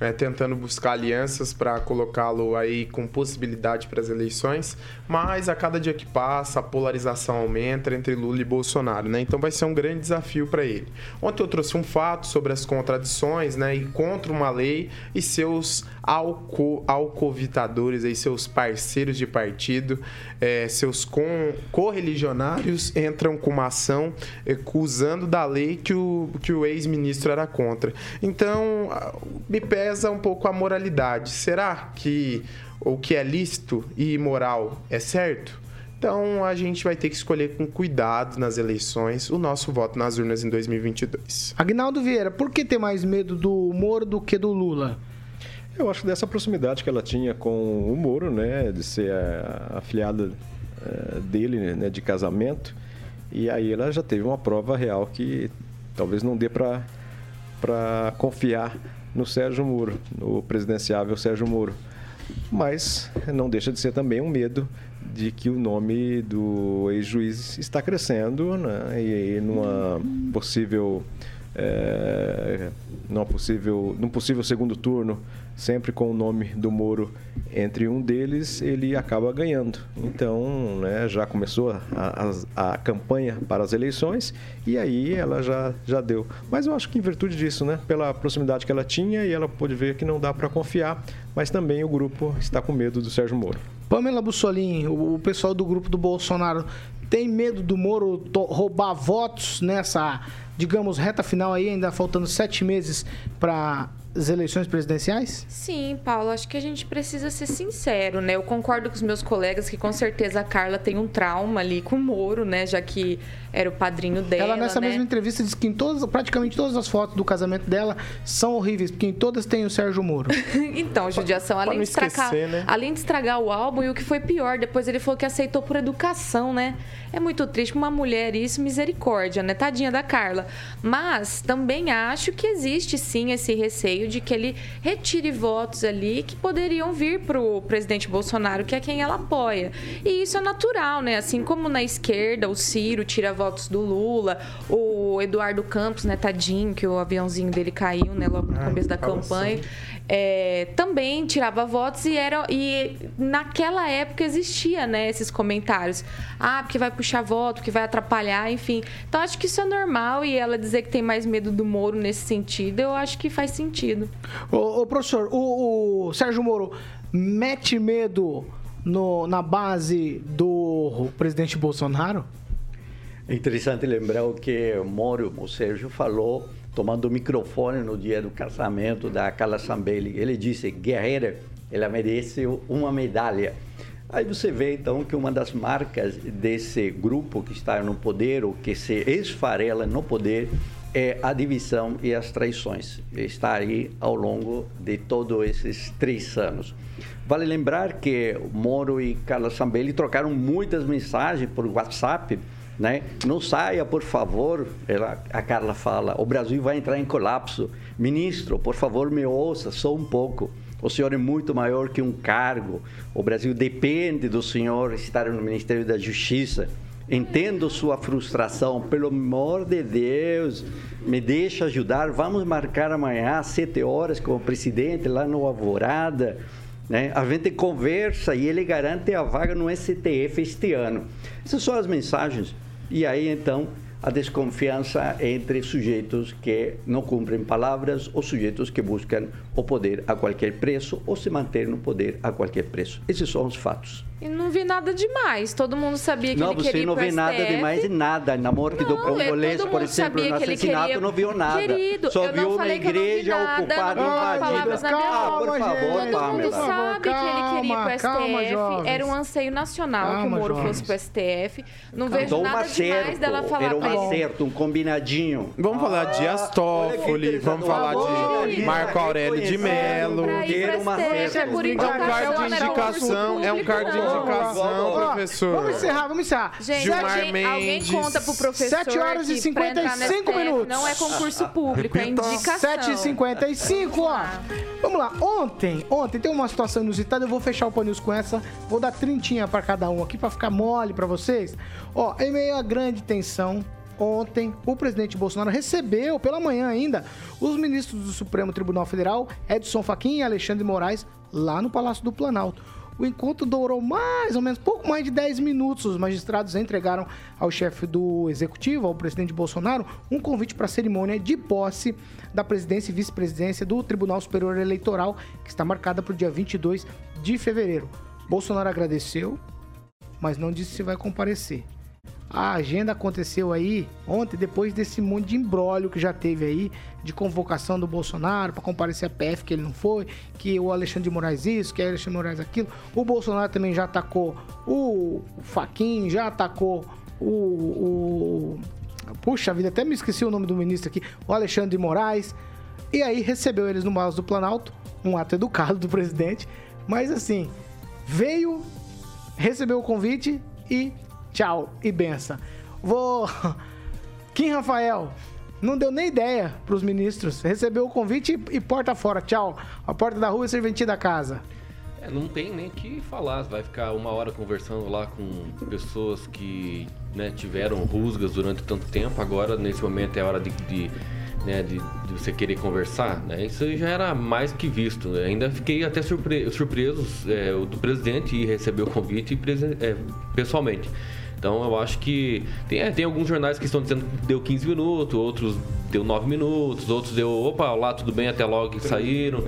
Speaker 8: é, tentando buscar alianças para colocá-lo aí com possibilidade para as eleições, mas a cada dia que passa a polarização aumenta entre Lula e Bolsonaro, né? Então vai ser um grande desafio para ele. Ontem eu trouxe um fato sobre as contradições, né? E contra uma lei e seus alco, alcovitadores, aí, seus parceiros de partido, é, seus correligionários entram com uma ação acusando da lei que o, que o ex-ministro era contra. Então, me pede pesa um pouco a moralidade. Será que o que é lícito e imoral é certo? Então a gente vai ter que escolher com cuidado nas eleições o nosso voto nas urnas em 2022.
Speaker 1: Agnaldo Vieira, por que ter mais medo do Moro do que do Lula?
Speaker 5: Eu acho que dessa proximidade que ela tinha com o Moro, né, de ser a afiliada eh, dele, né, de casamento, e aí ela já teve uma prova real que talvez não dê para para confiar no Sérgio Moro, no presidenciável Sérgio Moro. Mas não deixa de ser também um medo de que o nome do ex-juiz está crescendo né? e, e numa possível é, possível, num possível segundo turno, sempre com o nome do Moro entre um deles, ele acaba ganhando. Então, né, já começou a, a, a, campanha para as eleições e aí ela já, já deu. Mas eu acho que em virtude disso, né, pela proximidade que ela tinha e ela pôde ver que não dá para confiar, mas também o grupo está com medo do Sérgio Moro.
Speaker 1: Pamela Bussolini, o pessoal do grupo do Bolsonaro tem medo do Moro roubar votos nessa digamos, reta final aí, ainda faltando sete meses para as eleições presidenciais?
Speaker 6: Sim, Paulo, acho que a gente precisa ser sincero, né? Eu concordo com os meus colegas que com certeza a Carla tem um trauma ali com o Moro, né? Já que era o padrinho dela.
Speaker 1: Ela nessa
Speaker 6: né?
Speaker 1: mesma entrevista disse que em todas, praticamente todas as fotos do casamento dela são horríveis, porque em todas tem o Sérgio Moro.
Speaker 6: então, judiação, além de, estragar, né? além de estragar o álbum, e o que foi pior, depois ele falou que aceitou por educação, né? É muito triste uma mulher isso, misericórdia, né? Tadinha da Carla. Mas também acho que existe sim esse receio de que ele retire votos ali que poderiam vir para o presidente Bolsonaro, que é quem ela apoia. E isso é natural, né? Assim como na esquerda o Ciro tira votos do Lula, o Eduardo Campos, né, tadinho, que o aviãozinho dele caiu, né, logo no começo da campanha. É, também tirava votos e era e naquela época existia né esses comentários. Ah porque vai puxar voto que vai atrapalhar enfim. Então acho que isso é normal e ela dizer que tem mais medo do Moro nesse sentido eu acho que faz sentido.
Speaker 1: O, professor o, o Sérgio Moro mete medo no, na base do presidente Bolsonaro?
Speaker 9: É interessante lembrar o que Moro, o Sérgio, falou tomando o microfone no dia do casamento da Carla Zambelli. Ele disse, guerreira, ela merece uma medalha. Aí você vê então que uma das marcas desse grupo que está no poder, ou que se esfarela no poder, é a divisão e as traições. Está aí ao longo de todos esses três anos. Vale lembrar que Moro e Carla Zambelli trocaram muitas mensagens por WhatsApp, né? Não saia, por favor, ela, a Carla fala, o Brasil vai entrar em colapso. Ministro, por favor, me ouça só um pouco. O senhor é muito maior que um cargo. O Brasil depende do senhor estar no Ministério da Justiça. Entendo sua frustração, pelo amor de Deus, me deixa ajudar. Vamos marcar amanhã às sete horas com o presidente lá no Alvorada. Né? A gente conversa e ele garante a vaga no STF este ano. Essas são as mensagens. E aí então a desconfiança entre sujeitos que não cumprem palavras ou sujeitos que buscam o poder a qualquer preço ou se manter no poder a qualquer preço. Esses são os fatos.
Speaker 6: E não vi nada demais. Todo mundo sabia que
Speaker 9: não,
Speaker 6: ele queria
Speaker 9: Não, você não vê nada demais em nada. Na morte não, do congolês, por exemplo, no assassinato, queria... não viu nada.
Speaker 6: Querido,
Speaker 9: Só viu uma igreja ocupada, invadida.
Speaker 6: Ah,
Speaker 9: por favor,
Speaker 6: Todo
Speaker 9: Pamela.
Speaker 6: mundo sabe que ele queria ir pro STF.
Speaker 1: Calma,
Speaker 6: Era um anseio nacional
Speaker 1: calma,
Speaker 6: que o Moro
Speaker 1: jovens.
Speaker 6: fosse pro STF. Não vejo nada
Speaker 9: acerto,
Speaker 6: demais dela falar
Speaker 9: era um acerto, um combinadinho.
Speaker 8: Vamos falar de Toffoli,
Speaker 9: que
Speaker 8: vamos falar de. Marco Aurélio de
Speaker 6: ir
Speaker 9: Ter uma
Speaker 6: é
Speaker 9: certa-
Speaker 6: por
Speaker 8: É um cargo de
Speaker 6: não é
Speaker 8: indicação,
Speaker 6: concurso
Speaker 8: é um cargo de indicação, professor.
Speaker 1: Vamos encerrar, vamos encerrar.
Speaker 6: Gente,
Speaker 8: Gilmar
Speaker 6: alguém, conta pro professor
Speaker 1: 7 horas e
Speaker 6: que pra entrar no
Speaker 1: 55
Speaker 6: STF
Speaker 1: minutos.
Speaker 6: Não é concurso público, é indicação.
Speaker 1: 7h55, ó. Vamos lá. Ontem, ontem tem uma situação inusitada. Eu vou fechar o paninhos com essa. Vou dar trintinha pra cada um aqui pra ficar mole pra vocês. Ó, em meio à grande tensão, ontem o presidente Bolsonaro recebeu, pela manhã ainda, os ministros do Supremo Tribunal Federal, Edson Fachin e Alexandre Moraes, lá no Palácio do Planalto. O encontro durou mais ou menos pouco mais de 10 minutos. Os magistrados entregaram ao chefe do executivo, ao presidente Bolsonaro, um convite para a cerimônia de posse da presidência e vice-presidência do Tribunal Superior Eleitoral, que está marcada para o dia 22 de fevereiro. Bolsonaro agradeceu, mas não disse se vai comparecer. A agenda aconteceu aí ontem, depois desse monte de embrólio que já teve aí, de convocação do Bolsonaro para comparecer a PF, que ele não foi, que o Alexandre de Moraes isso, que o Alexandre de Moraes aquilo. O Bolsonaro também já atacou o Faquin, já atacou o, o. Puxa vida, até me esqueci o nome do ministro aqui, o Alexandre de Moraes. E aí recebeu eles no Palácio do Planalto, um ato educado do presidente, mas assim, veio, recebeu o convite e tchau e benção. Vou. Kim Rafael, não deu nem ideia pros ministros. Recebeu o convite e, porta fora. Tchau. A porta da rua e serventia da casa.
Speaker 7: É, não tem nem que falar, vai ficar uma hora conversando lá com pessoas que né, tiveram rusgas durante tanto tempo, agora nesse momento é hora de, de, né, de, de você querer conversar, né? Isso já era mais que visto. Ainda fiquei até surpre surpreso é, do presidente ir receber o convite é, pessoalmente. Então eu acho que tem, é, tem alguns jornais que estão dizendo que deu 15 minutos, outros deu 9 minutos, outros deu, opa, lá tudo bem, até logo que saíram.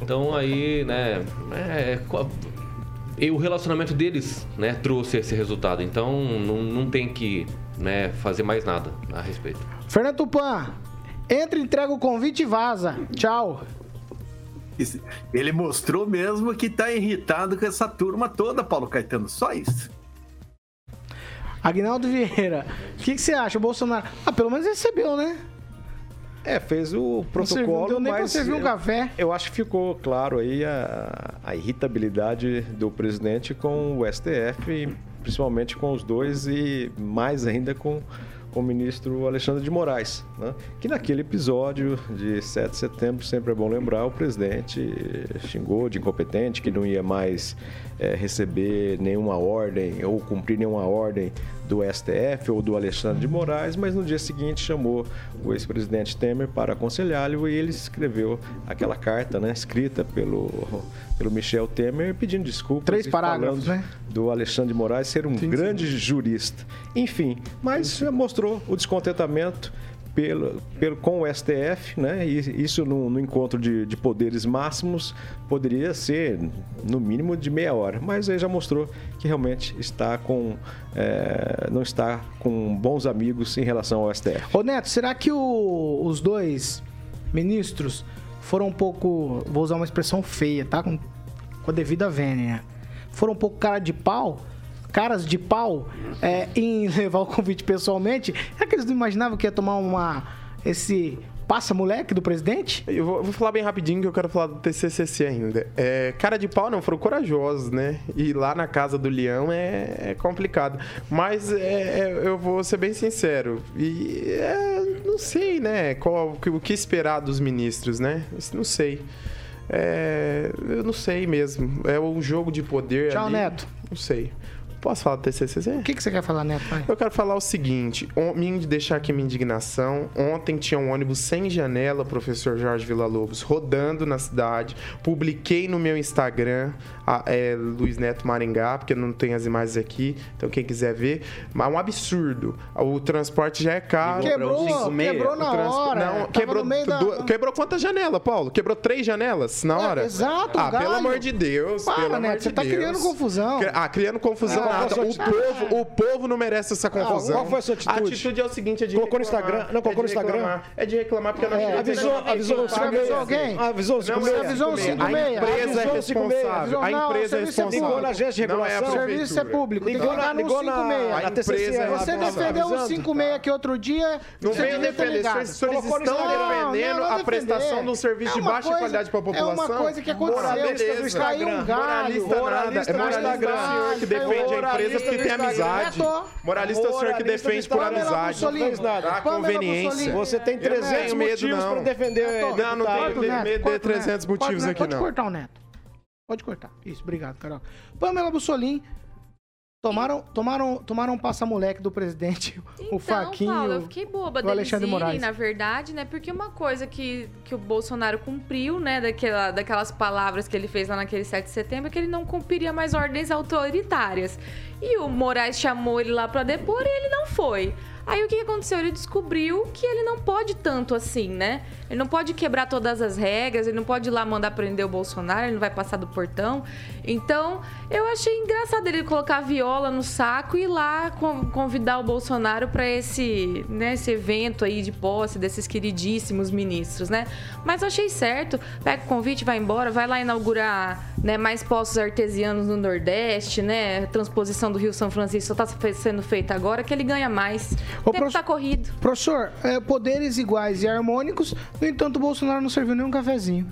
Speaker 7: Então aí, né, é, co- e o relacionamento deles, né, trouxe esse resultado. Então não, não tem que né, fazer mais nada a respeito.
Speaker 1: Fernando Tupan, entra, entrega o convite e vaza. Tchau.
Speaker 10: Ele mostrou mesmo que tá irritado com essa turma toda, Paulo Caetano. Só isso.
Speaker 1: Agnaldo Vieira, o que, que você acha? O Bolsonaro. Ah, pelo menos recebeu, né?
Speaker 5: É, fez o protocolo,
Speaker 1: não deu nem
Speaker 5: mas
Speaker 1: servir um
Speaker 5: eu-
Speaker 1: café.
Speaker 5: Eu acho que ficou claro aí a, a irritabilidade do presidente com o STF, principalmente com os dois e mais ainda com, com o ministro Alexandre de Moraes, né? que naquele episódio de 7 de setembro, sempre é bom lembrar, o presidente xingou de incompetente, que não ia mais eh, receber nenhuma ordem ou cumprir nenhuma ordem do STF ou do Alexandre de Moraes, mas no dia seguinte chamou o ex-presidente Temer para aconselhá-lo e ele escreveu aquela carta, né, escrita pelo, pelo Michel Temer pedindo desculpas.
Speaker 1: Três parágrafos,
Speaker 5: falando
Speaker 1: né?
Speaker 5: Do Alexandre de Moraes ser um grande jurista. Enfim, mas mostrou o descontentamento pelo, pelo, com o STF, né? E isso no, no encontro de, de, poderes máximos poderia ser no mínimo de meia hora, mas aí já mostrou que realmente está com é, não está com bons amigos em relação ao STF.
Speaker 1: Ô Neto, será que o, os dois ministros foram um pouco, vou usar uma expressão feia, tá? Com, com a devida vênia, foram um pouco cara de pau? Caras de pau é, em levar o convite pessoalmente, é que eles não imaginavam que ia tomar uma esse passa moleque do presidente?
Speaker 8: Eu vou, vou, falar bem rapidinho que eu quero falar do TCCC ainda. É, cara de pau não, foram corajosos, né? E lá na casa do leão é, é complicado. Mas é, é eu vou ser bem sincero. E é, não sei, né? Qual, o que esperar dos ministros, né? Não sei. É, eu não sei mesmo. É um jogo de poder.
Speaker 1: Tchau,
Speaker 8: ali.
Speaker 1: Neto.
Speaker 8: Não sei. Posso falar do TCCZ?
Speaker 1: O que, que você quer falar, Neto? Pai?
Speaker 8: Eu quero falar o seguinte, on, deixar aqui minha indignação. Ontem tinha um ônibus sem janela, professor Jorge Villa-Lobos, rodando na cidade. Publiquei no meu Instagram, a, é, Luiz Neto Maringá, porque não tem as imagens aqui, então quem quiser ver. Mas é um absurdo. O transporte já é caro.
Speaker 1: Quebrou, quebrou na hora.
Speaker 8: Não, quebrou, da... quebrou quantas janelas, Paulo? Quebrou três janelas na é, hora?
Speaker 1: É, exato,
Speaker 8: Ah,
Speaker 1: galho.
Speaker 8: pelo amor de Deus,
Speaker 1: Para,
Speaker 8: pelo
Speaker 1: Neto,
Speaker 8: amor de
Speaker 1: você tá
Speaker 8: Deus.
Speaker 1: criando confusão.
Speaker 8: Ah, criando confusão. Nada. O povo, o povo não merece essa confusão.
Speaker 5: Ah, qual foi a sua atitude?
Speaker 8: A atitude é o seguinte, é de
Speaker 5: Colocou reclamar. no Instagram? Não, colocou
Speaker 8: é
Speaker 5: no Instagram?
Speaker 8: É de reclamar porque eu não
Speaker 1: é,
Speaker 8: avisou,
Speaker 1: avisou,
Speaker 8: você
Speaker 1: avisou alguém?
Speaker 5: Avisou o 56?
Speaker 1: Avisou o 56.
Speaker 8: A empresa é responsável. A empresa é responsável.
Speaker 5: Ligou na agência de regulação.
Speaker 1: O serviço é público.
Speaker 5: Ligou na, ligou na,
Speaker 1: na
Speaker 8: empresa
Speaker 1: Você defendeu o 56 aqui outro dia.
Speaker 8: Não veio defender. Os senhores estão defendendo a prestação de um serviço de baixa qualidade para a população.
Speaker 1: É uma coisa que aconteceu.
Speaker 8: Moralista do Instagram. Moralista nada. É moralista o senhor que defende a empresa porque tem amizade. Moralista é o senhor que defende por amizade.
Speaker 5: Tá
Speaker 8: conveniência.
Speaker 5: Você tem 300 motivos para defender.
Speaker 8: Não, não tenho medo de 300 motivos aqui, não.
Speaker 1: Pode cortar o Neto. Pode cortar. Isso, obrigado, Carol. Pamela Bussolim. Tomaram, tomaram, tomaram um passa-moleque do presidente,
Speaker 6: então,
Speaker 1: o Faquinho.
Speaker 6: Paulo, eu fiquei boba
Speaker 1: o Alexandre
Speaker 6: irem,
Speaker 1: Moraes.
Speaker 6: na verdade, né? Porque uma coisa que, que o Bolsonaro cumpriu, né, daquela, daquelas palavras que ele fez lá naquele 7 de setembro, é que ele não cumpriria mais ordens autoritárias. E o Moraes chamou ele lá para depor e ele não foi. Aí o que aconteceu? Ele descobriu que ele não pode tanto assim, né? Ele não pode quebrar todas as regras, ele não pode ir lá mandar prender o Bolsonaro, ele não vai passar do portão. Então, eu achei engraçado ele colocar a viola no saco e ir lá convidar o Bolsonaro para esse, né, esse evento aí de posse desses queridíssimos ministros, né? Mas eu achei certo. Pega o convite, vai embora, vai lá inaugurar né, mais postos artesianos no Nordeste, né? Transposição do Rio São Francisco está sendo feita agora, que ele ganha mais. O tempo está corrido.
Speaker 1: Professor, é, poderes iguais e harmônicos, no entanto, o Bolsonaro não serviu nem um cafezinho.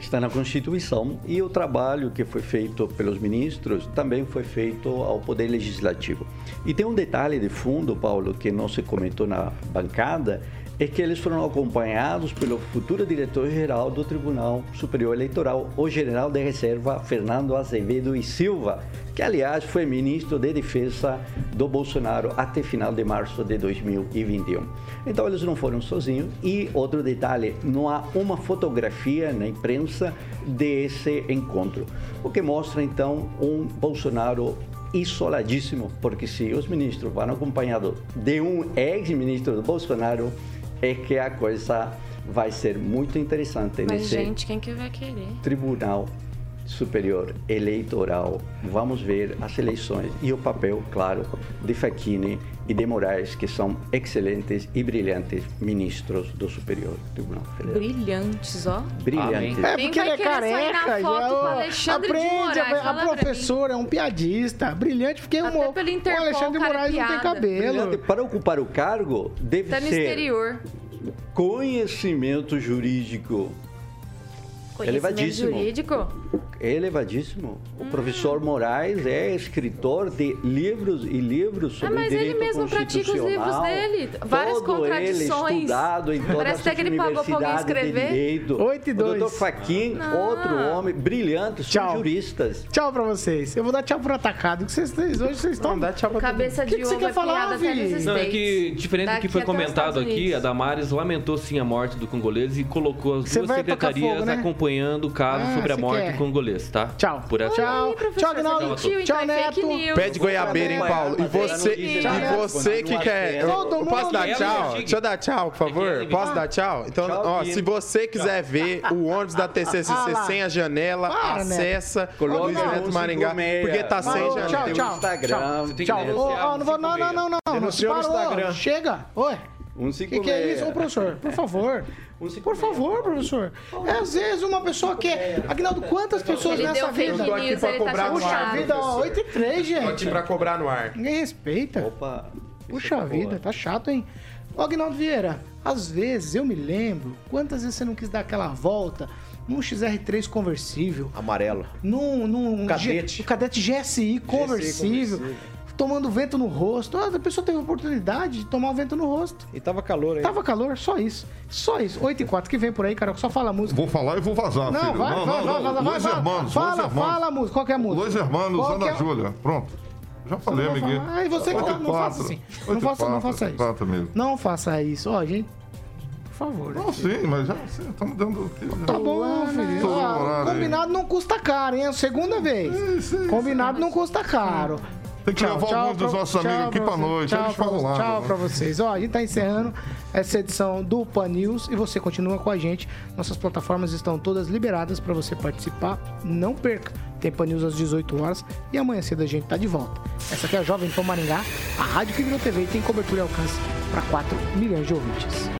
Speaker 9: Está na Constituição e o trabalho que foi feito pelos ministros também foi feito ao Poder Legislativo. E tem um detalhe de fundo, Paulo, que não se comentou na bancada, é que eles foram acompanhados pelo futuro diretor-geral do Tribunal Superior Eleitoral, o general de reserva Fernando Azevedo e Silva, que aliás foi ministro de Defesa do Bolsonaro até final de março de 2021. Então eles não foram sozinhos e outro detalhe, não há uma fotografia na imprensa desse encontro, o que mostra então um Bolsonaro isoladíssimo, porque se os ministros vão acompanhados de um ex-ministro do Bolsonaro, é que a coisa vai ser muito interessante
Speaker 6: Mas,
Speaker 9: nesse
Speaker 6: gente, quem que vai querer?
Speaker 9: Tribunal Superior Eleitoral. Vamos ver as eleições e o papel, claro, de Facchini e de Moraes, que são excelentes e brilhantes ministros do Superior Tribunal Federal.
Speaker 6: Brilhantes, ó.
Speaker 9: Brilhantes.
Speaker 1: É porque ele é careca. Já, aprende, a, a professora é um piadista. Brilhante, porque
Speaker 6: Até
Speaker 1: o,
Speaker 6: pelo
Speaker 1: o
Speaker 6: Interpol,
Speaker 1: Alexandre
Speaker 6: cara, é
Speaker 1: Moraes não tem
Speaker 6: piada.
Speaker 1: cabelo.
Speaker 9: Brilhante. Para ocupar o cargo, deve
Speaker 6: Tá no
Speaker 9: ser
Speaker 6: exterior.
Speaker 9: conhecimento jurídico Elevadíssimo.
Speaker 6: jurídico.
Speaker 9: elevadíssimo. O
Speaker 6: Hum.
Speaker 9: professor Moraes é escritor de livros e livros
Speaker 6: Ah,
Speaker 9: sobre
Speaker 6: mas ele mesmo pratica os livros dele. Várias
Speaker 9: Todo
Speaker 6: contradições.
Speaker 9: Ele estudado em todas
Speaker 6: Parece até
Speaker 9: as
Speaker 6: que ele pagou pra alguém
Speaker 9: universidades de
Speaker 6: escrever.
Speaker 9: direito.
Speaker 1: Oito e
Speaker 9: O
Speaker 1: dois.
Speaker 9: doutor Faquin,
Speaker 6: Não.
Speaker 9: outro homem brilhante, são
Speaker 1: Tchau.
Speaker 9: juristas.
Speaker 1: Tchau pra vocês. Eu vou dar tchau pro atacado. que vocês, hoje vocês estão.
Speaker 8: Não, dá tchau pra todo.
Speaker 6: Cabeça
Speaker 1: Que
Speaker 6: de
Speaker 1: que você
Speaker 6: ovo
Speaker 1: quer
Speaker 6: é
Speaker 1: falar,
Speaker 6: piada até
Speaker 1: Vi?
Speaker 7: Não, é que, diferente do que foi comentado aqui, a Damares lamentou sim a morte do congolês e colocou as
Speaker 1: Você
Speaker 7: duas secretarias
Speaker 1: fogo, né?
Speaker 7: acompanhando o caso
Speaker 1: Ah,
Speaker 7: sobre a morte
Speaker 1: quer.
Speaker 7: do congolês. tá?
Speaker 1: Tchau.
Speaker 7: Por essa...
Speaker 1: Tchau. Tchau, Agnaldo. Tchau,
Speaker 6: fake
Speaker 1: Neto.
Speaker 6: news.
Speaker 8: Pé de goiabeira, hein, Paulo? E você, e você que quer. Eu, posso dar tchau? Deixa eu dar tchau, por favor. Posso dar tchau? Então,
Speaker 9: Tchau,
Speaker 8: ó, se você quiser ver o ônibus da TCCC
Speaker 1: Ah
Speaker 8: sem a janela, acessa
Speaker 9: Coloca
Speaker 8: Luiz Neto Maringá, porque tá sem janela.
Speaker 1: tchau,
Speaker 9: o
Speaker 1: tchau. Tchau. Não vou, não, não, não, não. não.
Speaker 5: Denunciou no. Instagram.
Speaker 1: Chega. Oi.
Speaker 9: Um
Speaker 1: O que, que é isso, Ô, professor? Por favor. Por favor, professor. É, às vezes uma pessoa quer. Aguinaldo, quantas pessoas
Speaker 6: Ele
Speaker 1: nessa vida?
Speaker 8: tô aqui pra
Speaker 6: ele tá
Speaker 8: cobrar no ar,
Speaker 1: Puxa vida, ó, 8 e 3,
Speaker 8: Tô
Speaker 1: gente.
Speaker 8: aqui pra cobrar no ar.
Speaker 1: Ninguém respeita.
Speaker 9: Opa.
Speaker 1: Puxa vida, tá chato, hein? Ô, Agnaldo Vieira, às vezes eu me lembro quantas vezes você não quis dar aquela volta num XR3 conversível,
Speaker 5: Amarelo.
Speaker 1: num, num
Speaker 5: Cadete.
Speaker 1: G- o cadete GSI conversível, tomando vento no rosto. Ah, a pessoa teve a oportunidade de tomar o vento no rosto.
Speaker 5: E tava calor aí.
Speaker 1: Tava calor, só isso. Só isso. 8 e 4 que vem por aí, cara, só fala a música.
Speaker 4: Vou falar e vou vazar,
Speaker 1: Não,
Speaker 4: filho.
Speaker 1: vai,
Speaker 4: não,
Speaker 1: vai,
Speaker 4: não,
Speaker 1: vai, vai, vai,
Speaker 4: Hermanos,
Speaker 1: Fala,
Speaker 4: Hermanos.
Speaker 1: fala a música. Qual que é a música?
Speaker 4: Hermanos,
Speaker 1: Qual
Speaker 4: Ana
Speaker 1: é?
Speaker 4: Júlia. Pronto. Já falei, amiguinho.
Speaker 1: falar. Ai, você que tá, não faça assim. Não faça, não faça isso. Não faça isso. Ó, gente, por favor.
Speaker 4: Não, sim, mas já estamos dando...
Speaker 1: Tá bom, filho.
Speaker 4: Aí.
Speaker 1: combinado não custa caro, hein? É a segunda vez. Combinado não custa caro.
Speaker 4: Tem que levar alguns dos nossos amigos aqui pra noite.
Speaker 1: Tchau,
Speaker 4: Eles
Speaker 1: pra,
Speaker 4: falam
Speaker 1: vocês.
Speaker 4: lá.
Speaker 1: tchau
Speaker 4: né?
Speaker 1: pra vocês. Ó, a gente tá encerrando essa edição do Pan News e você continua com a gente. Nossas plataformas estão todas liberadas para você participar. Não perca. Tem Pan News às 18 horas e amanhã cedo a gente tá de volta. Essa aqui é a Jovem Pan Maringá, a rádio que virou TV e tem cobertura e alcance para 4 milhões de ouvintes.